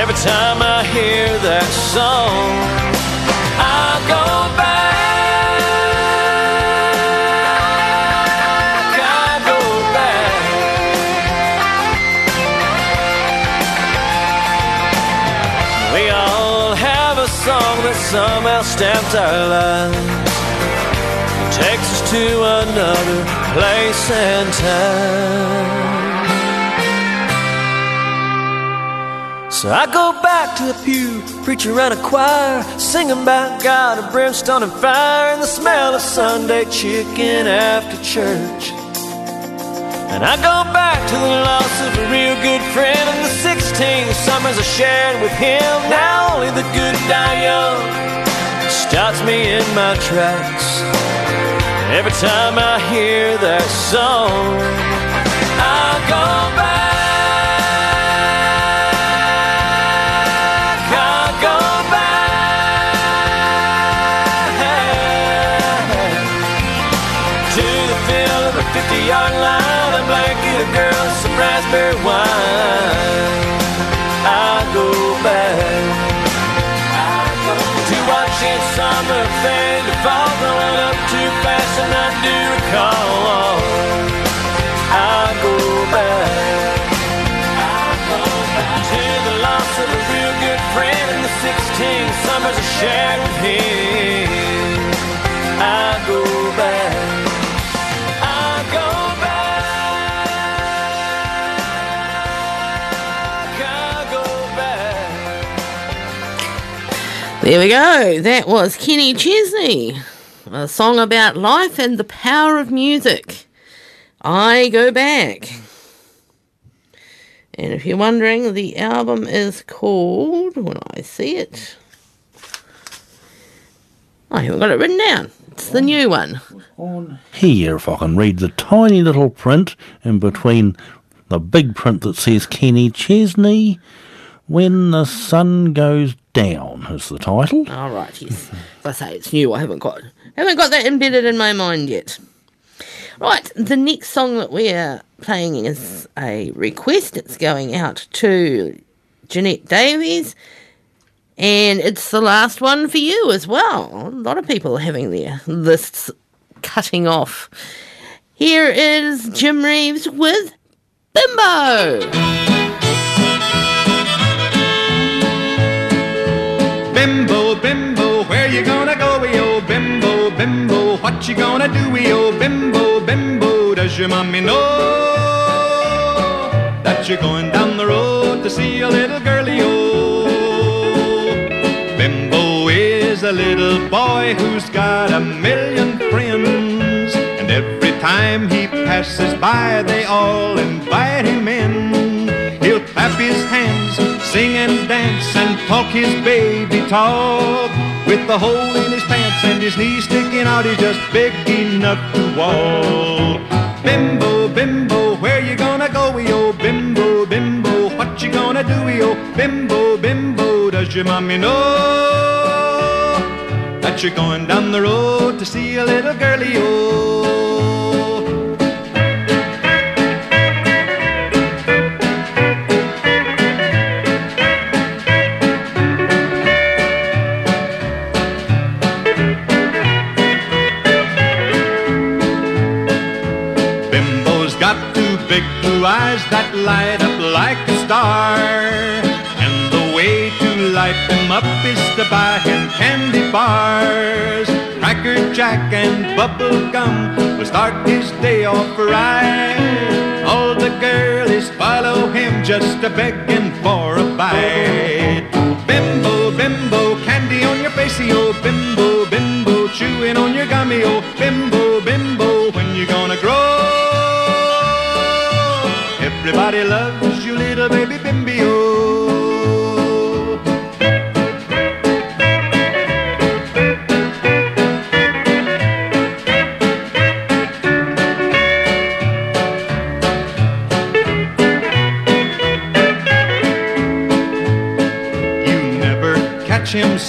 Every time I hear that song, I go back. Stamps our lives, takes us to another place and time. So I go back to the pew, preacher and a choir, singing about God and brimstone and fire, and the smell of Sunday chicken after church. And I go back to the loss of a real good friend and the 16 summers I shared with him. Now only the good die young stops me in my tracks. Every time I hear that song, I go back. There we go. That was Kenny Chesney, a song about life and the power of music. I go back. And if you're wondering, the album is called, when I see it, Oh, I haven't got it written down. It's the new one. Here, if I can read the tiny little print in between the big print that says Kenny Chesney, When the Sun Goes Down is the title. All right, yes. As I say, it's new. I haven't got haven't got that embedded in my mind yet. Right, the next song that we're playing is a request. It's going out to Jeanette Davies, and it's the last one for you as well. A lot of people are having their lists cutting off. Here is Jim Reeves with Bimbo. Bimbo, bimbo, where you gonna go, yo? Oh, bimbo, bimbo, what you gonna do, yo? Oh, bimbo, bimbo, does your mommy know that you're going down the road to see a little girlie, yo? Oh, a little boy who's got a million friends, and every time he passes by, they all invite him in. He'll clap his hands, sing and dance, and talk his baby talk. With the hole in his pants and his knees sticking out, he's just big enough to walk. Bimbo, bimbo, where you gonna go, yo? Bimbo, bimbo, what you gonna do, yo? Bimbo, bimbo, does your mommy know that you're going down the road to see a little girlie, yo? Bimbo's got two big blue eyes that light up like a star. And the way to light them up to buy him candy bars. Cracker Jack and bubble gum will start his day off right. All the girlies follow him just a begging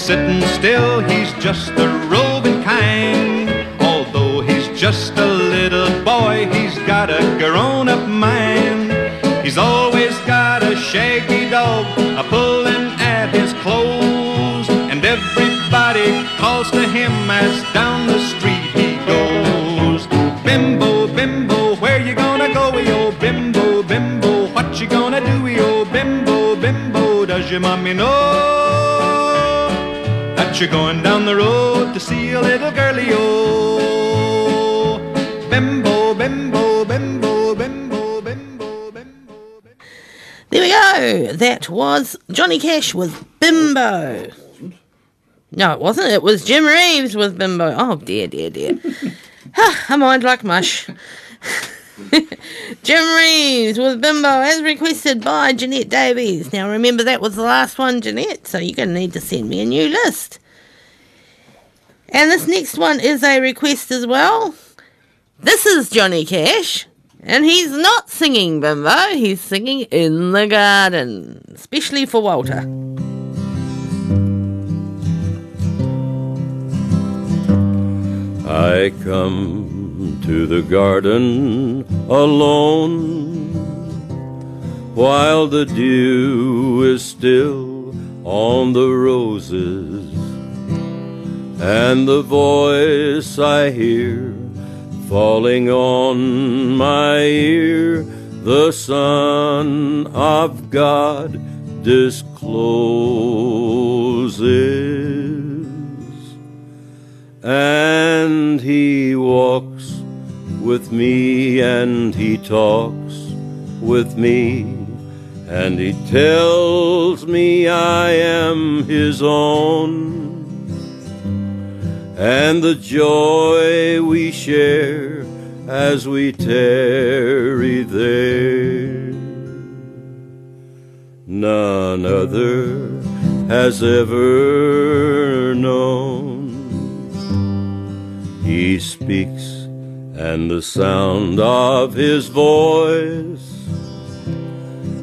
sitting still, he's just a roving kind. Although he's just a little boy, he's got a grown up mind. He's always got a shaggy dog a pulling at his clothes, and everybody calls to him as down the street he goes. Bimbo, bimbo, where you gonna go, yo? Bimbo, bimbo, what you gonna do, yo? Bimbo, bimbo, does your mommy know you're going down the road to see a little girlie, oh? yo? Bimbo, bimbo, bimbo, bimbo, bimbo. bimbo There we go. That was Johnny Cash with Bimbo. No, it wasn't. It was Jim Reeves with Bimbo. Oh, dear, dear, dear. A mind like mush. Jim Reeves with Bimbo, as requested by Jeanette Davies. Now, remember, that was the last one, Jeanette, so you're going to need to send me a new list. And this next one is a request as well. This is Johnny Cash, and he's not singing Bimbo, he's singing In the Garden, especially for Walter. I come to the garden alone while the dew is still on the roses and the voice I hear falling on my ear the Son of God discloses. And he walks with me and he talks with me and he tells me I am his own and the joy we share as we tarry there. None other has ever known. He speaks, and the sound of his voice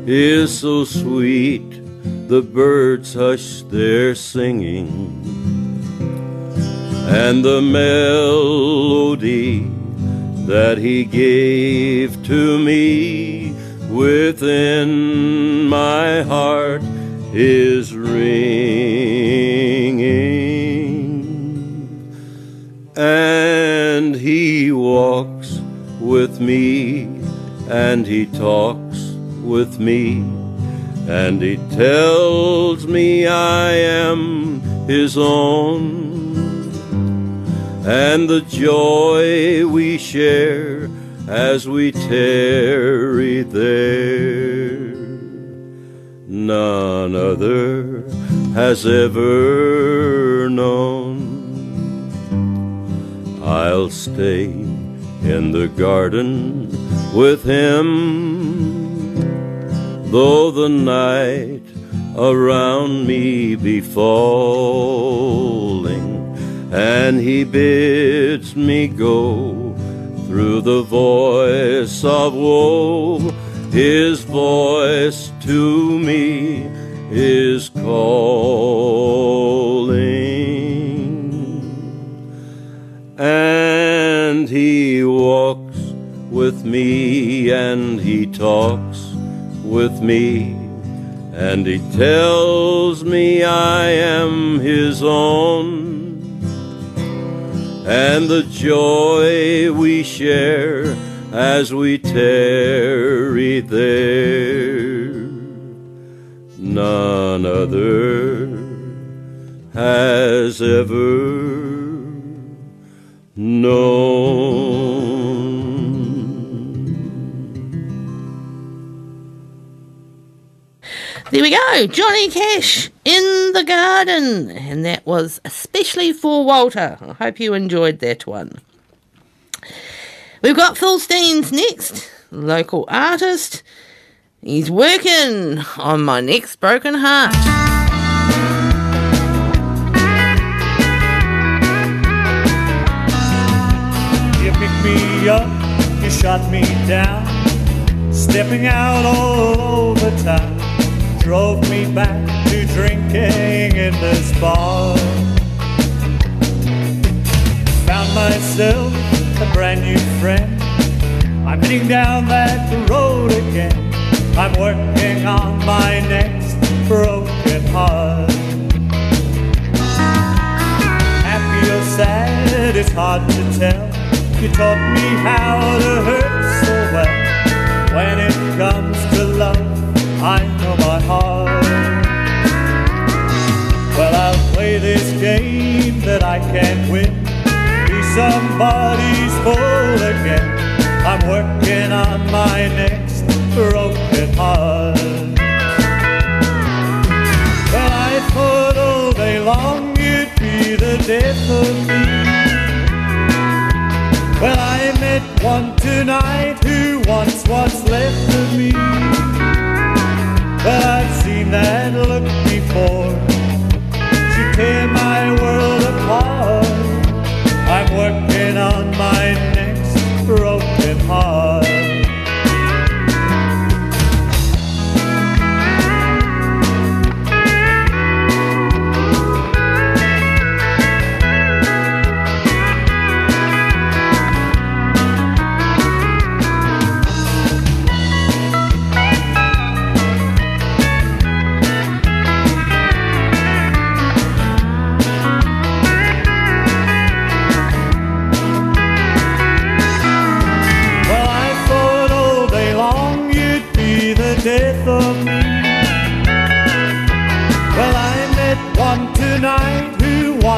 is so sweet the birds hush their singing, and the melody that he gave to me within my heart is ringing. And he walks with me, and he talks with me, and he tells me I am his own. And the joy we share as we tarry there, none other has ever known. I'll stay in the garden with him, though the night around me be falling, and he bids me go through the voice of woe. His voice to me is calling and he walks with me and he talks with me and he tells me I am his own and the joy we share as we tarry there. None other has ever known. There we go, Johnny Cash in the garden. And that was especially for Walter. I hope you enjoyed that one. We've got Phil Steens next, local artist. He's working on my next broken heart. You picked me up, you shot me down, stepping out all over town. Drove me back drinking in this bar. Found myself a brand new friend. I'm heading down that road again. I'm working on my next broken heart. Happy or sad, it's hard to tell. You taught me how to hurt so well. When it comes to love, I know my heart. Well, I'll play this game that I can't win. Be somebody's fool again. I'm working on my next broken heart. Well, I thought all day long you'd be the death of me. Well, I met one tonight who wants what's left of me. Well, I've seen that look before. Tear my world apart. I'm working on my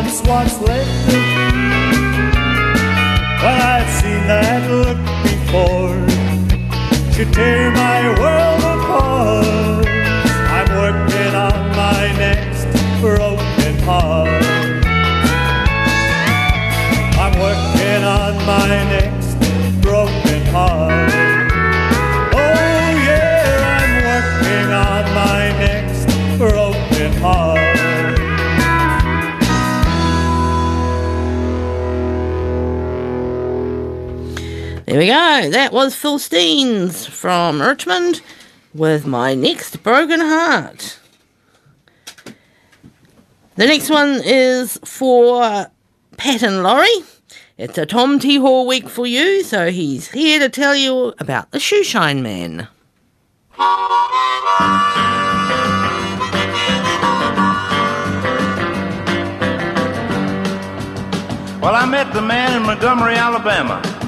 who wants what's left of me. Well, I've seen that look before. Should tear my world There we go. That was Phil Steens from Richmond with my next broken heart. The next one is for Pat and Laurie. It's a Tom T. Hall week for you, so he's here to tell you about the Shoeshine Man. Well, I met the man in Montgomery, Alabama.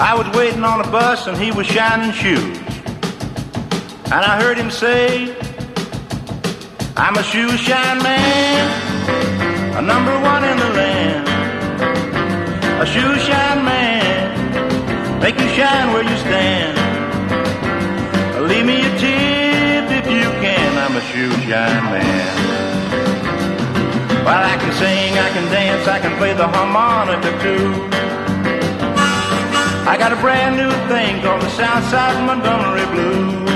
I was waiting on a bus and he was shining shoes. And I heard him say, I'm a shoe shine man, a number one in the land. A shoe shine man, make you shine where you stand. Leave me a tip if you can, I'm a shoe shine man. Well, I can sing, I can dance, I can play the harmonica too. I got a brand new thing called the Southside Montgomery Blues.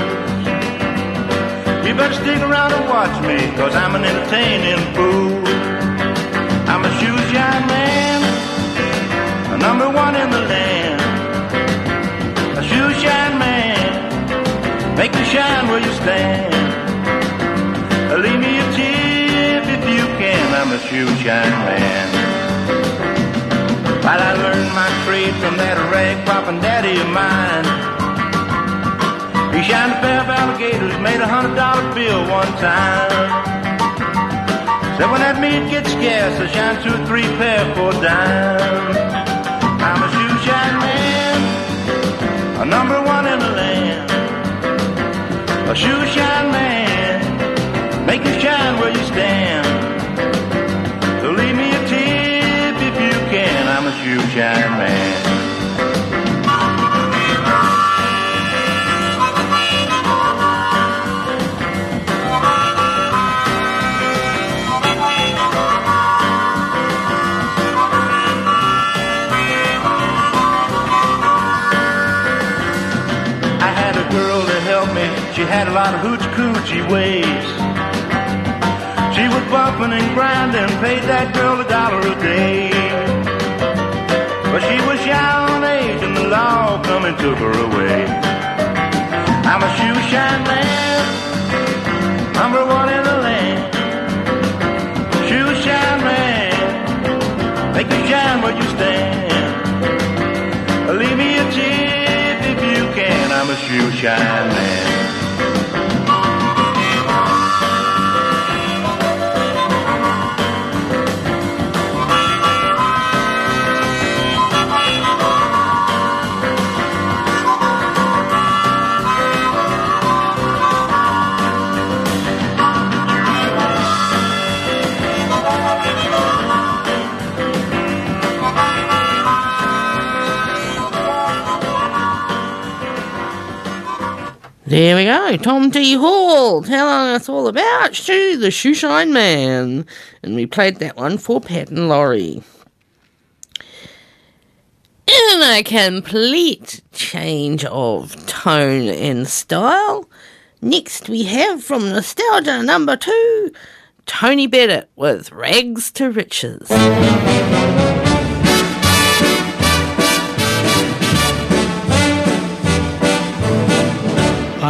You better stick around and watch me, cause I'm an entertaining fool. I'm a shoe shine man, number one in the land. A shoe shine man, make you shine where you stand. Leave me a tip if you can, I'm a shoe shine man. While I learned my trade from that rag propping daddy of mine. He shined a pair of alligators, made a hundred dollar bill one time. Said when that meat gets scarce, I shine two or three pair for a dime. I'm a shoe shine man, a number one in the land. A shoe shine man, make you shine where you stand. Help me. She had a lot of hoochie coochie ways. She was bumping and grinding, paid that girl a dollar a day. But she was on age and the law come and took her away. I'm a shoe shine man, number one in the land. Shoe shine man, make you shine where you stand. Leave me a tip if you can. I'm a shoe shine man. There we go, Tom T. Hall telling us all about Shoe the Shoeshine Man. And we played that one for Pat and Laurie. In a complete change of tone and style, next we have from Nostalgia number two, Tony Bennett with Rags to Riches.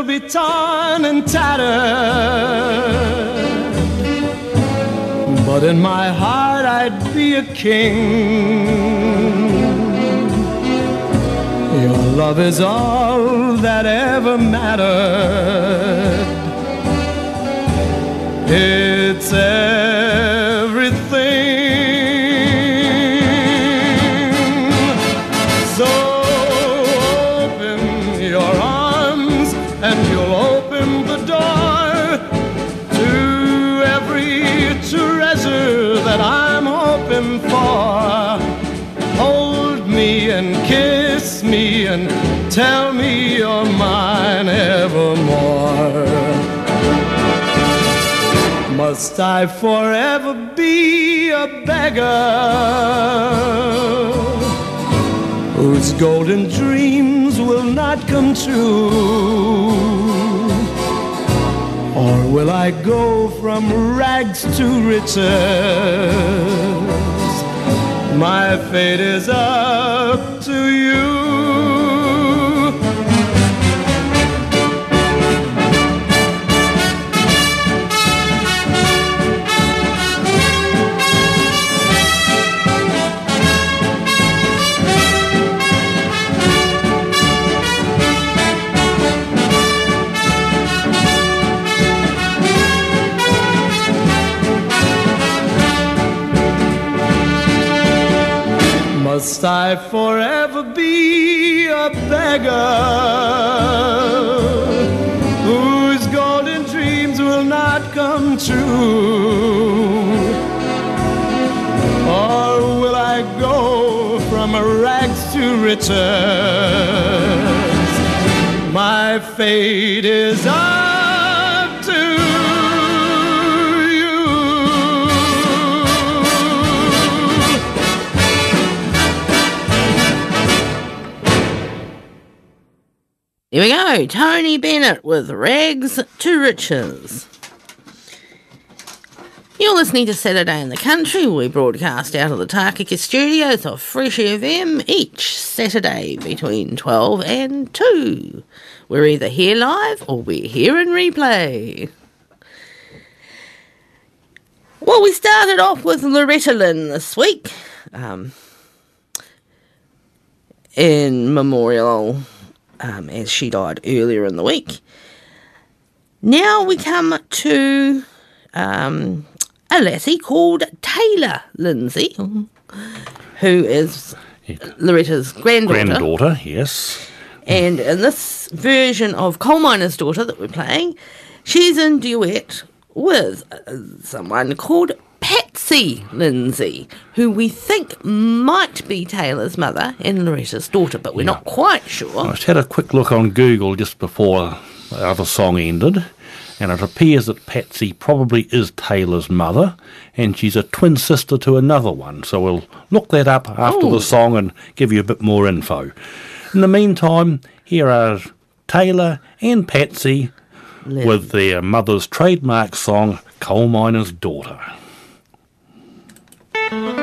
Still be torn and tattered, but in my heart I'd be a king. Your love is all that ever mattered. It's everything. Tell me you're mine evermore. Must I forever be a beggar whose golden dreams will not come true? Or will I go from rags to riches? My fate is up to you. Must I forever be a beggar whose golden dreams will not come true? Or will I go from rags to riches? My fate is up Here we go. Tony Bennett with Rags to Riches. You're listening to Saturday in the Country. We broadcast out of the Takaka studios of Fresh FM each Saturday between 12 and 2. We're either here live or we're here in replay. Well, we started off with Loretta Lynn this week um, in memorial um, as she died earlier in the week. Now we come to um, a lassie called Taylor Lindsay, who is Loretta's granddaughter. Granddaughter, yes. And in this version of Coal Miner's Daughter that we're playing, she's in duet with someone called Patsy Lindsay, who we think might be Taylor's mother and Loretta's daughter, but we're not quite sure. I just had a quick look on Google just before the other song ended, and it appears that Patsy probably is Taylor's mother, and she's a twin sister to another one. So we'll look that up after Ooh. the oh. song and give you a bit more info. In the meantime, here are Taylor and Patsy with their mother's trademark song, Coal Miner's Daughter. Well,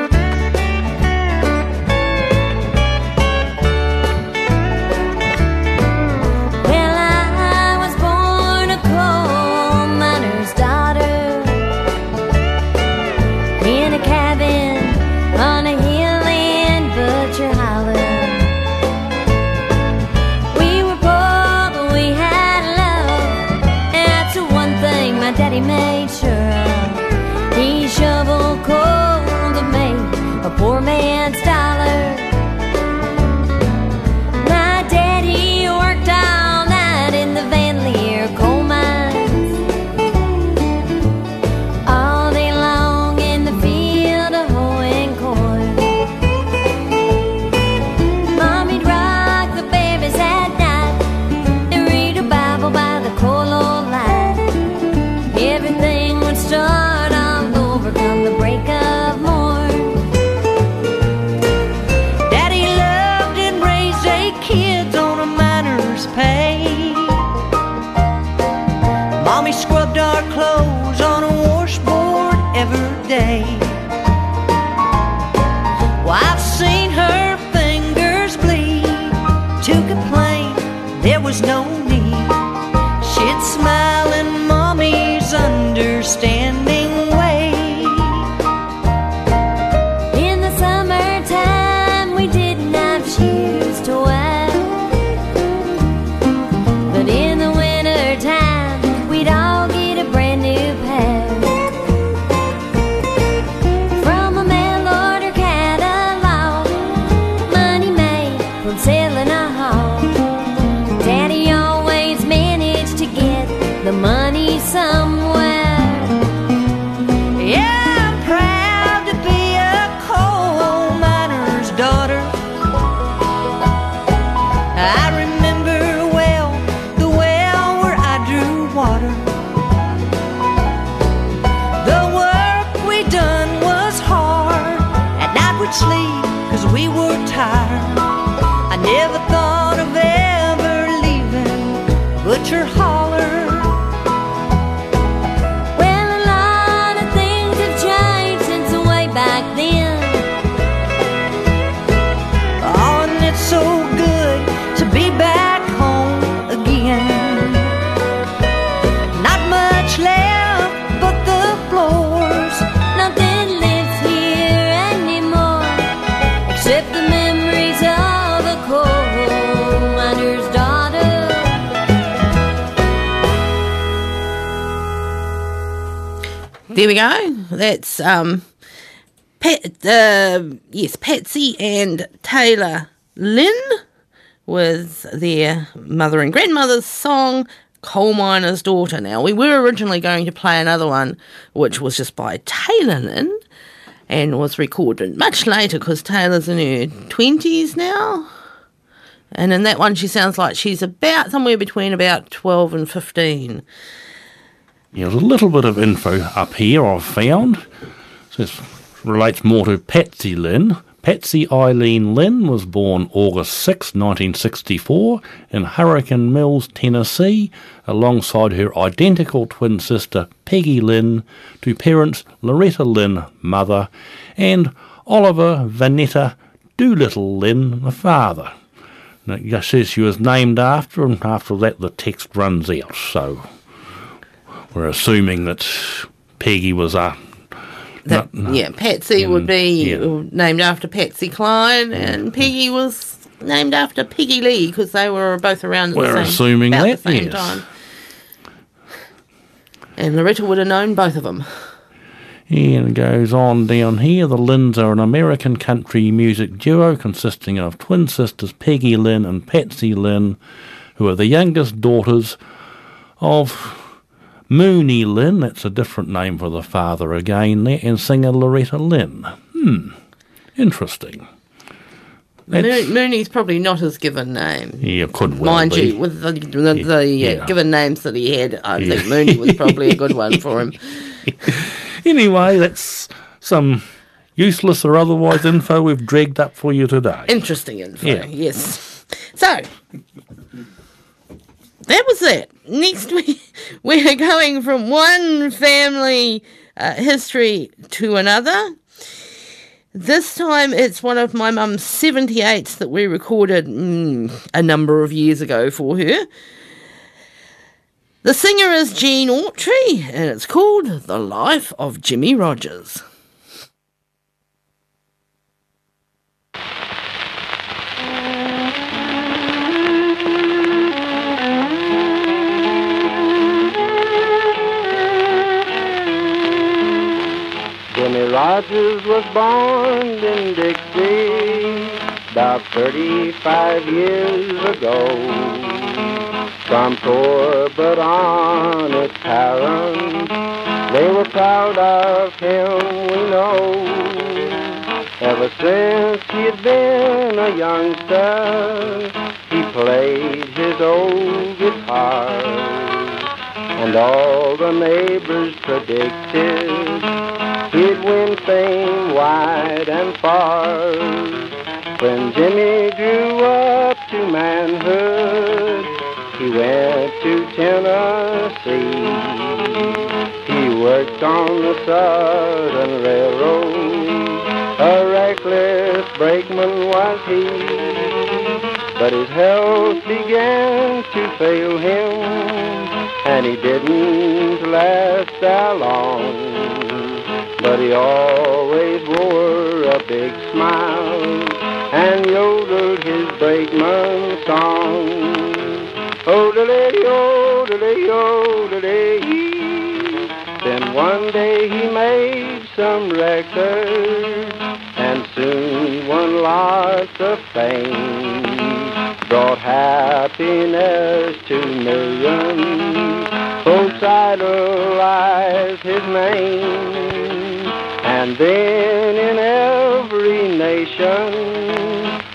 There we go. That's um, Pat, uh, yes, Patsy and Taylor Lynn with their mother and grandmother's song Coal Miner's Daughter. Now, we were originally going to play another one, which was just by Taylor Lynn and was recorded much later because Taylor's in her 20s now. And in that one, she sounds like she's about somewhere between about 12 and 15. Yeah, there's a little bit of info up here I've found. This relates more to Patsy Lynn. Patsy Eileen Lynn was born August 6, 1964, in Hurricane Mills, Tennessee, alongside her identical twin sister Peggy Lynn, to parents Loretta Lynn, mother, and Oliver Vanetta Doolittle Lynn, the father. Now, it says she was named after, and after that the text runs out, so we're assuming that Peggy was a. That, no- no. yeah, Patsy mm, would be named after Patsy Cline, and Peggy was named after Peggy Lee because they were both around at We're the same, assuming about that, the same yes. time. And Loretta would have known both of them. And it goes on down here. The Lynns are an American country music duo consisting of twin sisters Peggy Lynn and Patsy Lynn, who are the youngest daughters of Mooney Lynn, that's a different name for the father again there, and singer Loretta Lynn. Hmm, interesting. That's- Mooney's probably not his given name. Yeah, could well Mind be. you, with the, the, the uh, yeah. given names that he had, I Yeah. think Mooney was probably a good one for him. Anyway, that's some useless or otherwise info we've dragged up for you today. Interesting info, Yeah. yes. So, that was it. Next week, we're going from one family uh, history to another. This time, it's one of my mum's 78s that we recorded mm, a number of years ago for her. The singer is Gene Autry, and it's called The Life of Jimmie Rodgers. Rodgers was born in Dixie about 35 years ago. From poor but honest parents, they were proud of him, we know. Ever since he had been a youngster, he played his old guitar. And all the neighbors predicted he'd win fame wide and far. When Jimmy grew up to manhood, he went to Tennessee. He worked on the Southern Railroad. A reckless brakeman was he. But his health began to fail him, and he didn't last that long. But he always wore a big smile and yodeled his brakeman song. Odelay, odelay, odelay. Then one day he made some records and soon won lots of fame. Brought happiness to millions. Folks idolize his name. And then in every nation,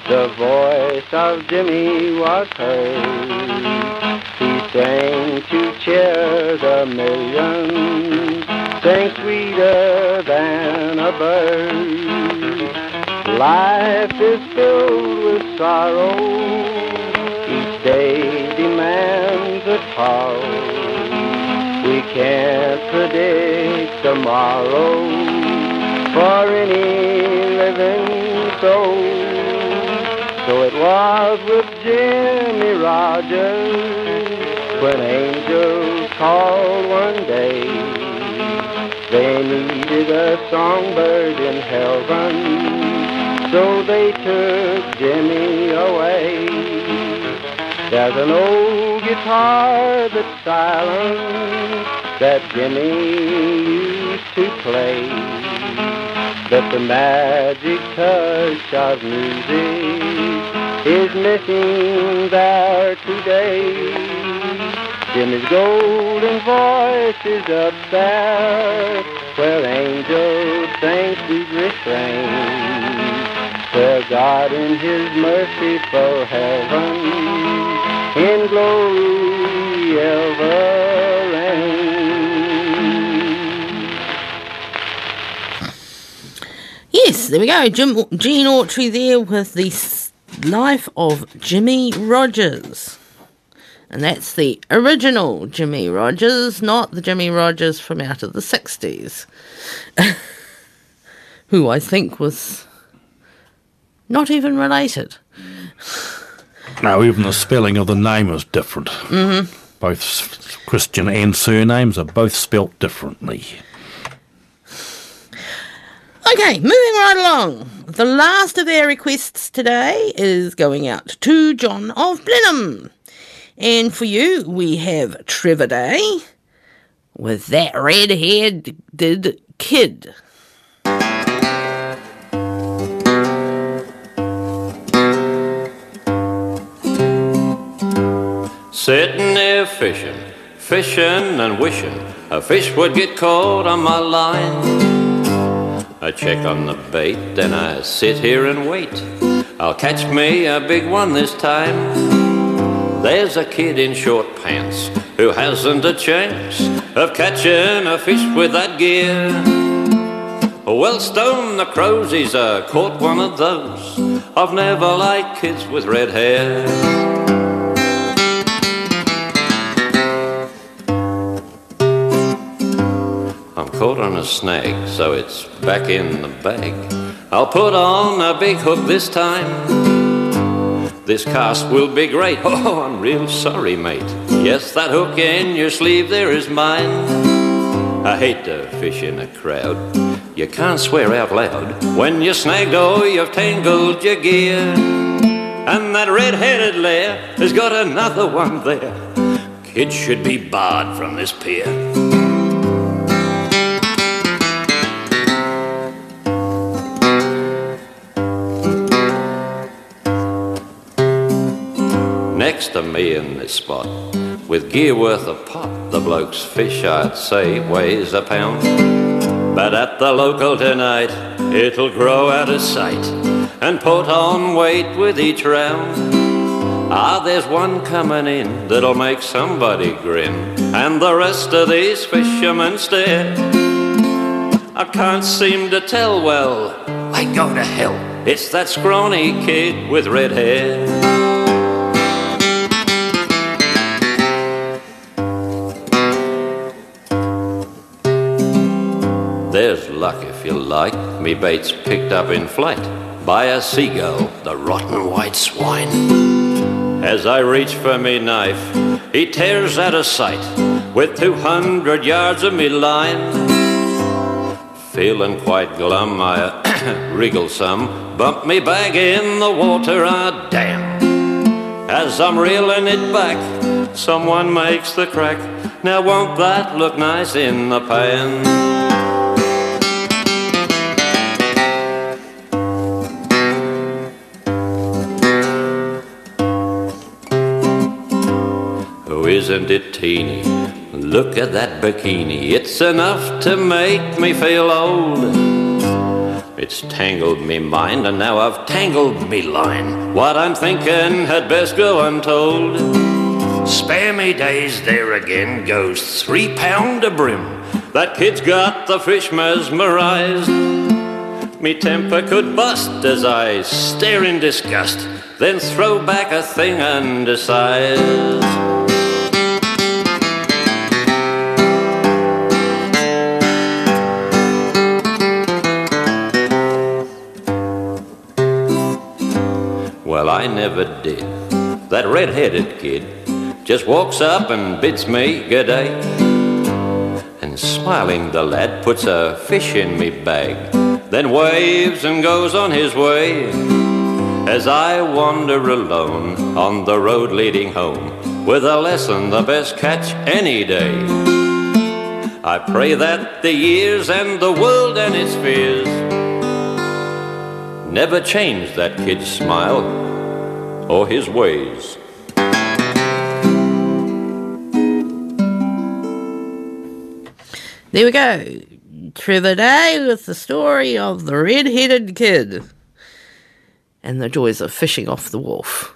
the voice of Jimmy was heard. He sang to cheer the millions, sang sweeter than a bird. Life is filled with sorrow, each day demands a toll. We can't predict tomorrow for any living soul. So it was with Jimmie Rodgers when angels called one day. They needed a songbird in heaven, so they took Jimmy away. There's an old guitar that's silent that Jimmy used to play. But the magic touch of music is missing there today. Jimmy's golden voice is up there where angels sing sweet refrains, where God in his merciful heaven in glory ever Yes, there we go. Jim, Gene Autry there with the life of Jimmie Rodgers. And that's the original Jimmie Rodgers, not the Jimmy Rogers from out of the 60s, who I think was not even related. No, even the spelling of the name is different. Mhm. Both Christian and surnames are both spelt differently. Okay, moving right along. The last of our requests today is going out to John of Blenheim. And for you, we have Trevor Day with that red-haired kid. Sitting there fishing, fishing and wishing a fish would get caught on my line. I check on the bait, then I sit here and wait. I'll catch me a big one this time. There's a kid in short pants who hasn't a chance of catching a fish with that gear. Well, Stone the Crozie's uh, caught one of those. I've never liked kids with red hair. I'm caught on a snag, so it's back in the bag. I'll put on a big hook this time. This cast will be great. Oh, I'm real sorry, mate. Yes, that hook in your sleeve there is mine. I hate to fish in a crowd. You can't swear out loud. When you're snagged, oh, you've tangled your gear. And that red-headed lair has got another one there. Kids should be barred from this pier. Next to me in this spot, with gear worth a pot, the bloke's fish, I'd say, weighs a pound. But at the local tonight, it'll grow out of sight and put on weight with each round. Ah, there's one coming in that'll make somebody grin, and the rest of these fishermen stare. I can't seem to tell well. I go to hell. It's that scrawny kid with red hair. There's luck if you like. Me bait's picked up in flight by a seagull, the rotten white swine. As I reach for me knife, he tears out of sight with 200 yards of me line. Feeling quite glum, I wriggle some, bump me bag in the water, ah damn. As I'm reeling it back, someone makes the crack. Now won't that look nice in the pan? Isn't it teeny? Look at that bikini. It's enough to make me feel old. It's tangled me mind, and now I've tangled me line. What I'm thinking had best go untold. Spare me days, there again goes three pound of bream. That kid's got the fish mesmerized. Me temper could bust as I stare in disgust, then throw back a thing undersized. Well, I never did. That red-headed kid just walks up and bids me good day. And smiling, the lad puts a fish in me bag, then waves and goes on his way. As I wander alone on the road leading home, with a lesson the best catch any day. I pray that the years and the world and its fears never change that kid's smile or his ways. There we go. Trevor Day with the story of the red headed kid and the joys of fishing off the wharf.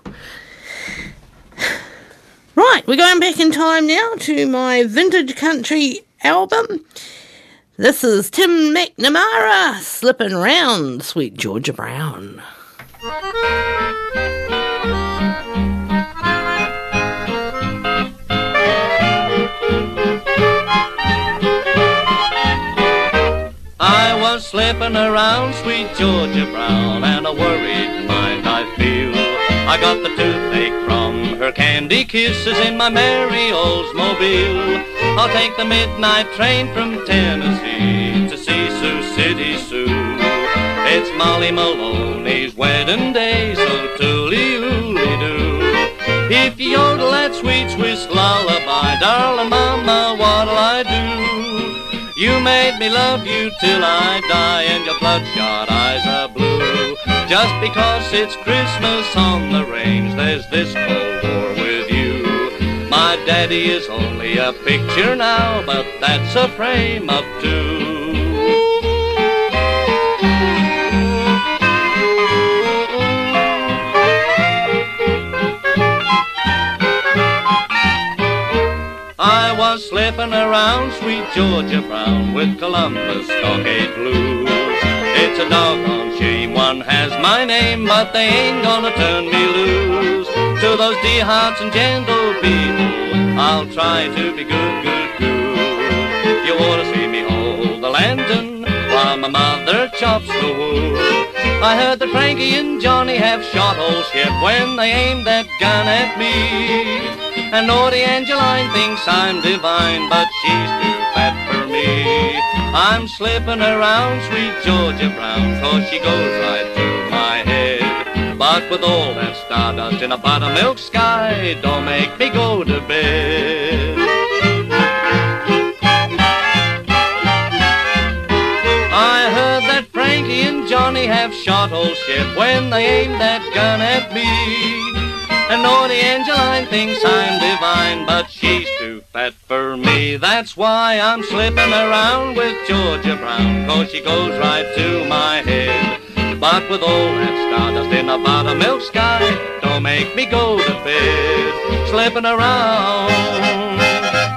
Right, we're going back in time now to my vintage country album. This is Tim McNamara slipping round, sweet Georgia Brown. I was slipping around sweet Georgia Brown and a worried mind I feel. I got the toothache from her candy kisses in my merry Oldsmobile. I'll take the midnight train from Tennessee to see Sioux City, Sue. It's Molly Maloney's wedding day, so tooly-ooly-doo. If you yodel that sweet Swiss lullaby, darling mama, what'll I do? You made me love you till I die, and your bloodshot eyes are blue. Just because it's Christmas on the range, there's this Cold War with you. My daddy is only a picture now, but that's a frame of two. I was slipping around sweet Georgia Brown with Columbus Stockade Blues. It's a doggone shame one has my name, but they ain't gonna turn me loose. To those dear hearts and gentle people, I'll try to be good, good, good. You wanna see me hold the lantern while my mother chops the wood. I heard that Frankie and Johnny have shot old ship when they aimed that gun at me. And naughty Angeline thinks I'm divine, but she's too fat for me. I'm slipping around sweet Georgia Brown, cause she goes right to my head. But with all that stardust in a buttermilk sky, don't make me go to bed. I heard that Frankie and Johnny have shot old ship when they aimed that gun at me. And naughty Angeline thinks I'm divine, but she's too fat for me. That's why I'm slipping around with Georgia Brown, cause she goes right to my head. But with all that stardust in a buttermilk sky, don't make me go to bed. Slipping around,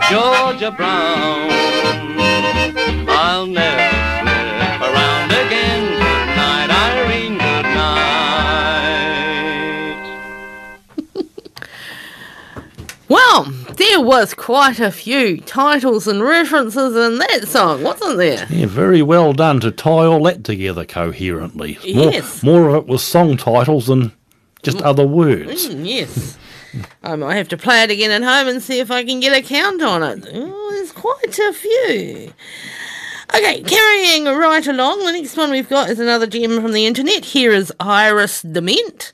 Georgia Brown. I'll never Well, there was quite a few titles and references in that song, wasn't there? Yeah, very well done to tie all that together coherently. More, Yes. more of it was song titles than just other words. Mm, yes. I might have to play it again at home and see if I can get a count on it. Oh, there's quite a few. Okay, carrying right along, the next one we've got is another gem from the internet. Here is Iris DeMent.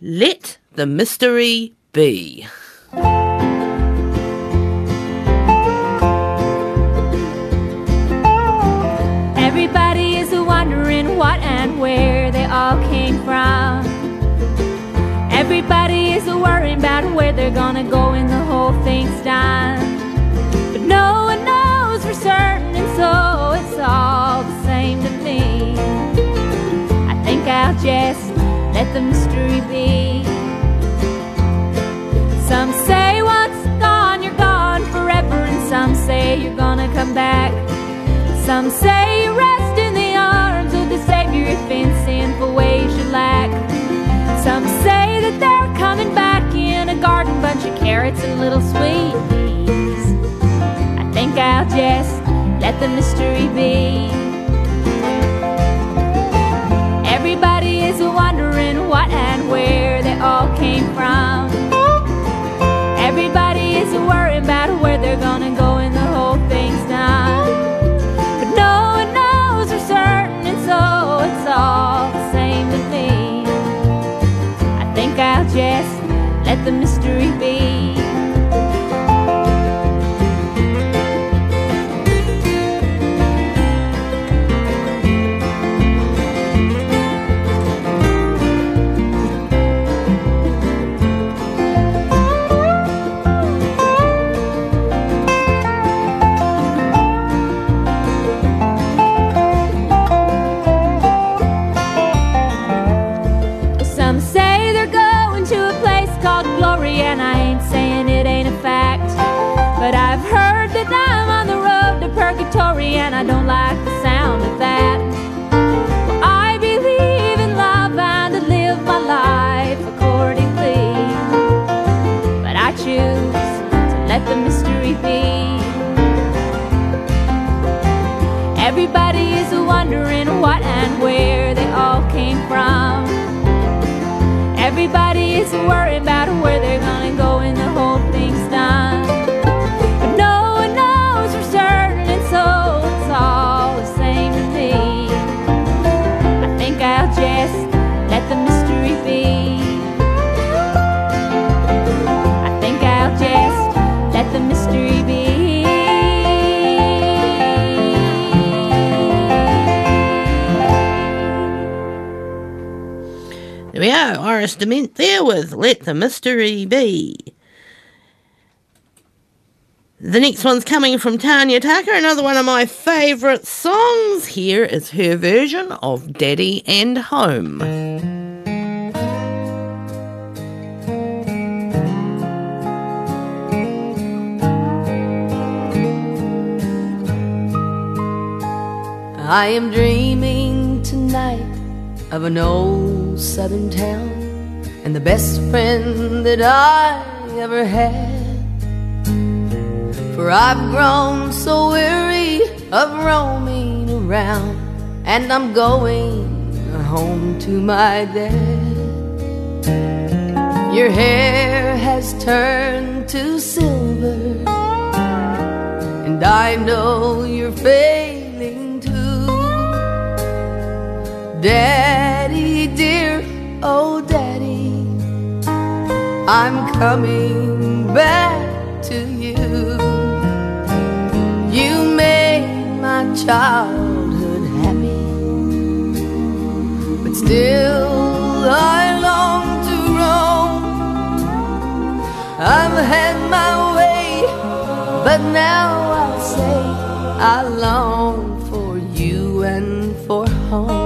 Let the mystery be. Everybody is wondering what and where they all came from. Everybody is worrying about where they're gonna go when the whole thing's done. But no one knows for certain, and so it's all the same to me. I think I'll just let the mystery be. Some say once gone, you're gone forever, and some say you're gonna come back. Some say you rest in the arms of the Savior if in sinful ways you lack. Some say that they're coming back in a garden, bunch of carrots and little sweet peas. I think I'll just let the mystery be. Everybody is wondering what and where they all came from. Everybody is worrying about where they're gonna go next one's coming from Tanya Tucker, another one of my favourite songs. Here is her version of Daddy and Home. I am dreaming tonight of an old southern town and the best friend that I ever had. For I've grown so weary of roaming around and I'm going home to my dad. Your hair has turned to silver and I know you're failing too. Daddy, dear, oh daddy, I'm coming back childhood happy, but still I long to roam. I've had my way, but now I'll say I long for you and for home.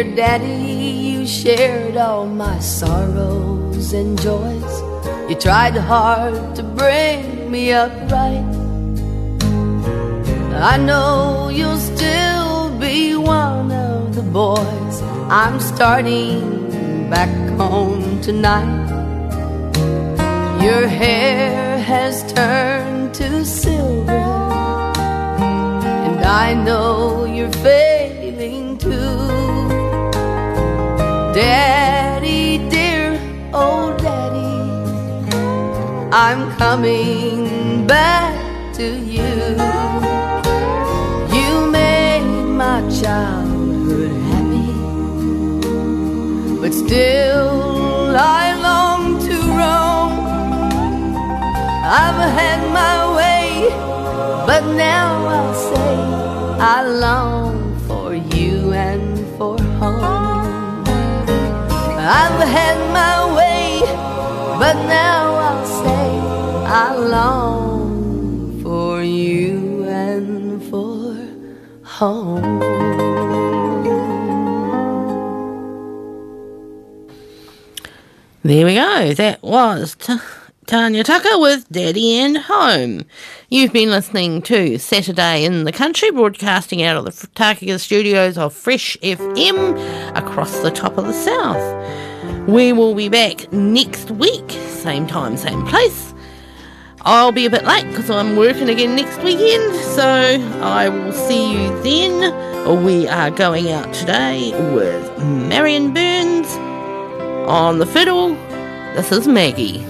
Dear Daddy, you shared all my sorrows and joys. You tried hard to bring me up right. I know you'll still be one of the boys. I'm starting back home tonight. Your hair has turned to silver, and I know you're failing Daddy, dear, oh daddy, I'm coming back to you. You made my childhood happy, but still I long to roam. I've had my way, but now I'll say I long I've had my way, but now I'll say I long for you and for home. There we go. That was T- Tanya Tucker with Daddy and Home. You've been listening to Saturday in the Country, broadcasting out of the Takaka studios of Fresh FM across the top of the south. We will be back next week, same time, same place. I'll be a bit late because I'm working again next weekend, so I will see you then. We are going out today with Marion Burns on the fiddle. This is Maggie.